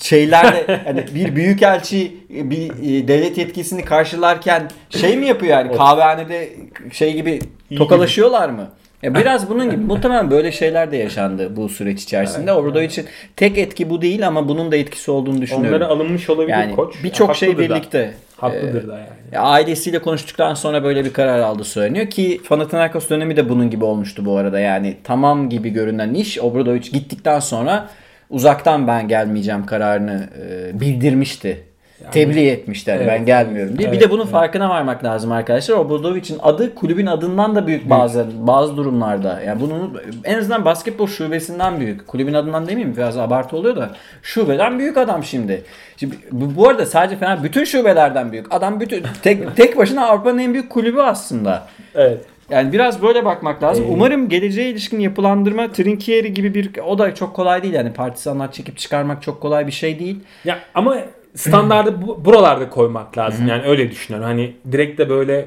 Speaker 3: şeylerde hani bir büyükelçi bir e, devlet yetkisini karşılarken şey mi yapıyor yani (laughs) kahvehanede şey gibi tokalaşıyorlar mı? Ya (laughs) biraz bunun gibi muhtemelen böyle şeyler de yaşandı bu süreç içerisinde. Obradovic'in tek etki bu değil ama bunun da etkisi olduğunu düşünüyorum.
Speaker 4: Onlara alınmış olabilir
Speaker 3: yani
Speaker 4: koç.
Speaker 3: birçok şey
Speaker 4: Haklıdır da.
Speaker 3: birlikte.
Speaker 4: Haklıdır da yani.
Speaker 3: Ya ailesiyle konuştuktan sonra böyle bir karar aldı söyleniyor ki Panathinaikos dönemi de bunun gibi olmuştu bu arada. Yani tamam gibi görünen iş Obradovic gittikten sonra uzaktan ben gelmeyeceğim kararını e, bildirmişti. Tebliğ etmişti hani
Speaker 4: Evet,
Speaker 3: ben gelmiyorum diye. bir
Speaker 4: evet,
Speaker 3: de bunun farkına varmak lazım arkadaşlar. Obradovic'in adı kulübün adından da büyük bazı bazı durumlarda. Yani bunun en azından basketbol şubesinden büyük. Kulübün adından demeyeyim biraz abartı oluyor da şubeden büyük adam şimdi. Şimdi bu, arada sadece Fener bütün şubelerden büyük. Adam bütün tek (laughs) tek başına Avrupa'nın en büyük kulübü aslında.
Speaker 4: Evet.
Speaker 3: Yani biraz böyle bakmak lazım.
Speaker 4: Ee,
Speaker 3: Umarım geleceğe ilişkin yapılandırma Trinkieri gibi bir o da çok kolay değil yani partizanlar çekip çıkarmak çok kolay bir şey değil.
Speaker 4: Ya ama standardı bu, buralarda koymak lazım. Yani öyle düşünüyorum. Hani direkt de böyle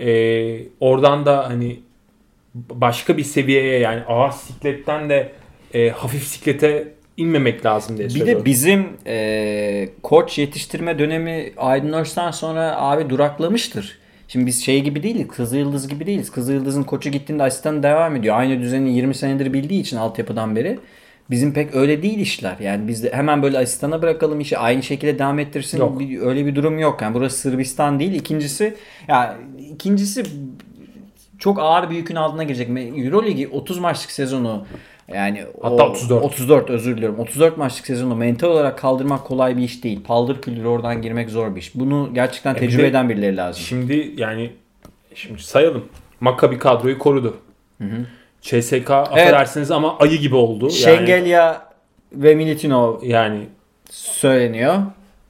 Speaker 4: e, oradan da hani başka bir seviyeye yani ağır sikletten de e, hafif siklete inmemek lazım diye
Speaker 3: Bir
Speaker 4: söylüyorum.
Speaker 3: de bizim e, koç yetiştirme dönemi Aydın Öz'ten sonra abi duraklamıştır. Şimdi biz şey gibi değiliz. Kızıl Yıldız gibi değiliz. Kızıl Yıldız'ın koçu gittiğinde asistan devam ediyor. Aynı düzeni 20 senedir bildiği için altyapıdan beri. Bizim pek öyle değil işler. Yani biz de hemen böyle asistana bırakalım işi aynı şekilde devam ettirsin.
Speaker 4: Yok.
Speaker 3: Bir- öyle bir durum yok. Yani burası Sırbistan değil. İkincisi ya ikincisi çok ağır bir yükün altına girecek. Euroligi 30 maçlık sezonu yani
Speaker 4: Hatta
Speaker 3: o-
Speaker 4: 34.
Speaker 3: 34 özür diliyorum. 34 maçlık sezonu mental olarak kaldırmak kolay bir iş değil. Paldır küldür oradan girmek zor bir iş. Bunu gerçekten
Speaker 4: bir
Speaker 3: tecrübe
Speaker 4: de
Speaker 3: eden birileri lazım.
Speaker 4: Şimdi yani şimdi sayalım. Maccabi kadroyu korudu. CSK affedersiniz ama ayı gibi oldu. Yani,
Speaker 3: Şengelya ve Militinov
Speaker 4: yani
Speaker 3: söyleniyor.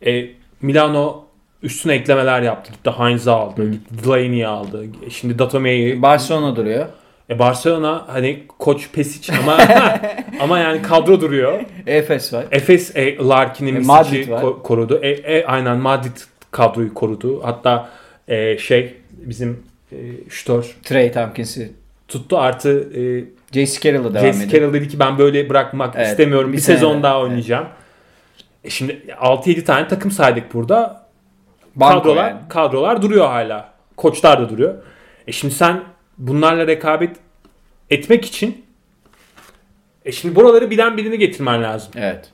Speaker 4: e, Milano üstüne eklemeler yaptı. Gitti Heinz'i aldı. Gitti Delaney'i aldı. Şimdi Datome'yi
Speaker 3: Barcelona duruyor.
Speaker 4: E Barcelona hani koç Pesic ama (laughs) ama yani kadro duruyor.
Speaker 3: Efes var.
Speaker 4: Efes e, Larkin'i
Speaker 3: E, Madrid
Speaker 4: ko- korudu. E, e, aynen Madrid kadroyu korudu. Hatta e, şey bizim e, şutör
Speaker 3: Trey Tompkins'i.
Speaker 4: tuttu artı e,
Speaker 3: J.C. Carroll'la devam
Speaker 4: Jace. Carroll dedi ki ben böyle bırakmak
Speaker 3: Evet,
Speaker 4: istemiyorum.
Speaker 3: bir
Speaker 4: Bir, sezon
Speaker 3: de,
Speaker 4: daha
Speaker 3: evet.
Speaker 4: oynayacağım. E şimdi 6-7 tane takım saydık burada.
Speaker 3: Banko
Speaker 4: kadrolar
Speaker 3: yani.
Speaker 4: kadrolar duruyor hala. Koçlar da duruyor. E şimdi sen bunlarla rekabet etmek için e şimdi buraları bilen birini getirmen lazım.
Speaker 3: Evet.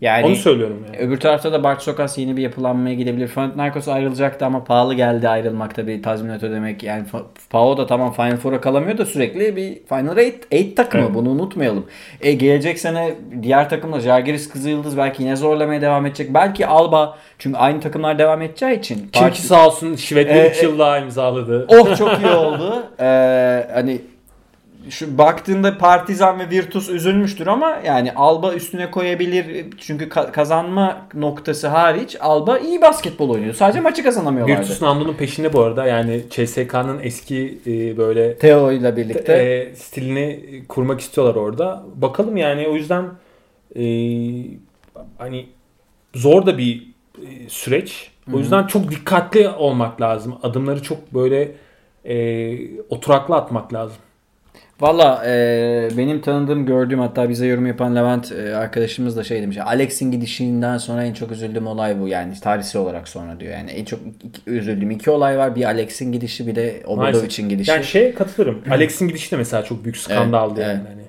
Speaker 3: Yani
Speaker 4: Onu söylüyorum yani.
Speaker 3: Öbür tarafta da Bart Sokas yeni bir yapılanmaya gidebilir. Panathinaikos ayrılacaktı ama pahalı geldi ayrılmak tabii tazminat ödemek. Yani Pau da tamam Final Four'a kalamıyor da sürekli bir Final 8, takımı
Speaker 4: Evet.
Speaker 3: bunu unutmayalım. E, gelecek sene diğer takımla Žalgiris Kızılyıldız belki yine zorlamaya devam edecek. Belki Alba çünkü aynı takımlar devam edeceği için.
Speaker 4: Çünkü sağ olsun Şivet'le
Speaker 3: E,
Speaker 4: 3 yıl daha imzaladı.
Speaker 3: Oh çok iyi oldu. Ee, (laughs) hani şu baktığında Partizan ve Virtus üzülmüştür ama yani Alba üstüne koyabilir. Çünkü ka- kazanma noktası hariç Alba iyi basketbol oynuyor. Sadece maçı kazanamıyorlardı.
Speaker 4: Virtus Nando'nun peşinde bu arada. Yani CSK'nın eski e, böyle
Speaker 3: Theo ile birlikte.
Speaker 4: e, stilini kurmak istiyorlar orada. Bakalım yani o yüzden e, hani zor da bir e, süreç. O yüzden çok dikkatli olmak lazım. Adımları çok böyle e, oturaklı atmak lazım.
Speaker 3: Valla e, benim tanıdığım gördüğüm hatta bize yorum yapan Levent e, arkadaşımız da şey demiş. Alex'in gidişinden sonra en çok üzüldüğüm olay bu yani tarihsel olarak sonra diyor. Yani en çok iki- üzüldüğüm iki olay var. Bir Alex'in gidişi bir de Obradovic'in gidişi.
Speaker 4: Yani şeye katılırım. Alex'in gidişi de mesela çok büyük skandaldı
Speaker 3: Evet,
Speaker 4: yani.
Speaker 3: evet.
Speaker 4: Hani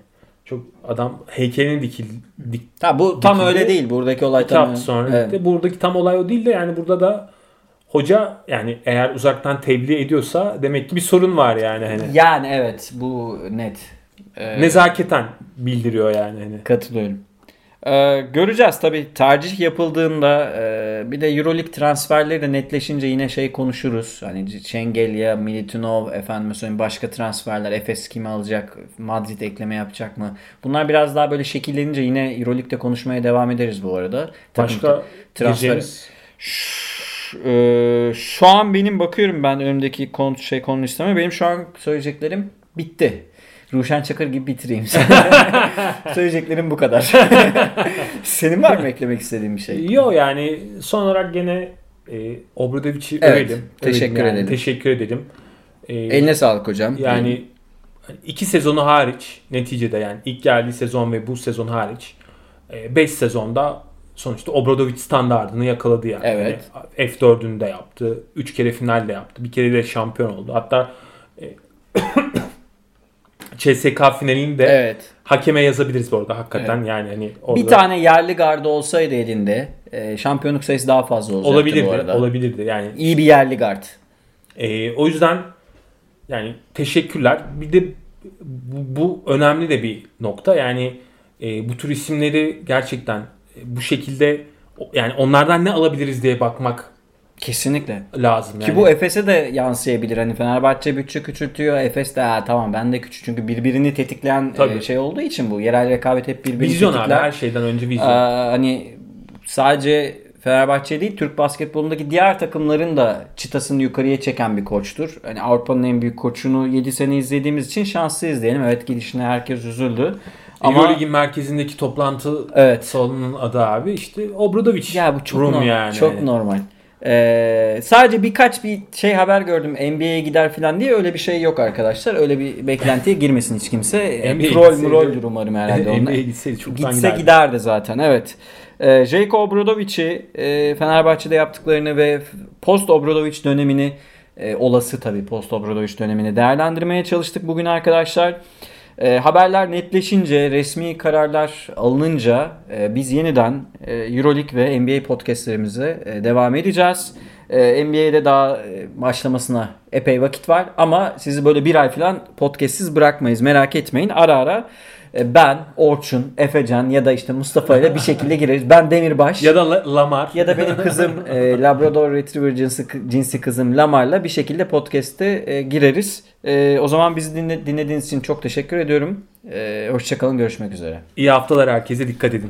Speaker 4: çok adam heykelini dikil, dik,
Speaker 3: Ha, bu tam
Speaker 4: Dikildi.
Speaker 3: öyle değil. Buradaki olay tam
Speaker 4: sonra
Speaker 3: Evet.
Speaker 4: gitti. Buradaki tam olay o değil de yani burada da hoca yani eğer uzaktan tebliğ ediyorsa demek ki bir sorun var yani hani.
Speaker 3: Yani evet bu net. Ee,
Speaker 4: Nezaketen bildiriyor yani hani.
Speaker 3: Katılıyorum. Ee, göreceğiz tabii tercih yapıldığında e, bir de Euroleague transferleri de netleşince yine şey konuşuruz. Hani Şengelya, Militinov, efendim söyleyeyim başka transferler, Efes kimi alacak, Madrid ekleme yapacak mı? Bunlar biraz daha böyle şekillenince yine Euroleague'de konuşmaya devam ederiz bu arada. Takım
Speaker 4: Başka
Speaker 3: transfer.
Speaker 4: diyeceğimiz
Speaker 3: Ee, şu an benim bakıyorum ben önümdeki konu, şey konu listeme. Benim şu an söyleyeceklerim bitti. Ruşen Çakır gibi bitireyim. (laughs) söyleyeceklerim bu kadar. (laughs) Senin var mı eklemek istediğin bir şey?
Speaker 4: Yok yani son olarak gene e, Obradovic'i
Speaker 3: Evet,
Speaker 4: övelim.
Speaker 3: teşekkür
Speaker 4: Övelim yani,
Speaker 3: edelim.
Speaker 4: Teşekkür edelim. E,
Speaker 3: Eline sağlık hocam.
Speaker 4: Yani iki sezonu hariç neticede yani ilk geldiği sezon ve bu sezon hariç 5 sezonda sonuçta Obradovic standartını yakaladı yani.
Speaker 3: Evet.
Speaker 4: Yani F4'ünü de yaptı. 3 kere final de yaptı. Bir kere de şampiyon oldu. Hatta e, (coughs) CSK finalini de
Speaker 3: Evet.
Speaker 4: hakeme yazabiliriz bu arada hakikaten yani hani orada
Speaker 3: Bir tane yerli gardı olsaydı elinde e, şampiyonluk sayısı daha fazla olacaktı
Speaker 4: olabilirdi.
Speaker 3: bu arada.
Speaker 4: Olabilirdi yani.
Speaker 3: İyi bir yerli gard.
Speaker 4: Ee, o yüzden yani teşekkürler. Bir de bu, bu önemli de bir nokta. Yani e, bu tür isimleri gerçekten e, bu şekilde yani onlardan ne alabiliriz diye bakmak
Speaker 3: Kesinlikle.
Speaker 4: lazım. Yani.
Speaker 3: Ki bu Efes'e de yansıyabilir. Hani Fenerbahçe bütçe küçültüyor. Efes de "Ha, tamam ben de küçük. Çünkü birbirini tetikleyen
Speaker 4: Tabii.
Speaker 3: e, şey olduğu için bu. Yerel rekabet hep birbirini
Speaker 4: vizyon abi
Speaker 3: tetikler.
Speaker 4: her şeyden önce vizyon.
Speaker 3: Aa, hani sadece Fenerbahçe değil Türk basketbolundaki diğer takımların da çıtasını yukarıya çeken bir koçtur. Hani Avrupa'nın en büyük koçunu 7 sene izlediğimiz için şanslıyız diyelim. Evet gidişine herkes üzüldü. Ama
Speaker 4: Euroleague'in merkezindeki toplantı
Speaker 3: Evet.
Speaker 4: salonunun adı abi işte Obradovic.
Speaker 3: ya bu çok
Speaker 4: Room
Speaker 3: normal.
Speaker 4: yani.
Speaker 3: Çok normal. Ee, sadece birkaç bir şey haber gördüm NBA'ye gider falan diye öyle bir şey yok arkadaşlar. Öyle bir beklentiye girmesin hiç kimse.
Speaker 4: NBA'ye
Speaker 3: Troll muroldür umarım herhalde (laughs) onlar.
Speaker 4: NBA'ye gitseydi çoktan
Speaker 3: Gitse
Speaker 4: giderdi.
Speaker 3: giderdi zaten evet. Ee, Jake Obradovic'i e, Fenerbahçe'de yaptıklarını ve post Obradovic dönemini e, olası tabii post Obradovic dönemini değerlendirmeye çalıştık bugün arkadaşlar. E, haberler netleşince, resmi kararlar alınınca e, biz yeniden e, Euroleague ve NBA podcastlerimize e, devam edeceğiz. E, NBA'de daha e, başlamasına epey vakit var ama sizi böyle bir ay falan podcastsiz bırakmayız merak etmeyin. Ara ara ben, Orçun, Efecan ya da işte Mustafa ile bir şekilde gireriz. Ben Demirbaş.
Speaker 4: Ya da La- Lamar.
Speaker 3: Ya da benim kızım e, Labrador Retriever cinsi, cinsi kızım Lamar'la bir şekilde podcast'e e, gireriz. E, o zaman bizi dinle, dinlediğiniz için çok teşekkür ediyorum. E, hoşçakalın görüşmek üzere.
Speaker 4: İyi haftalar herkese dikkat edin.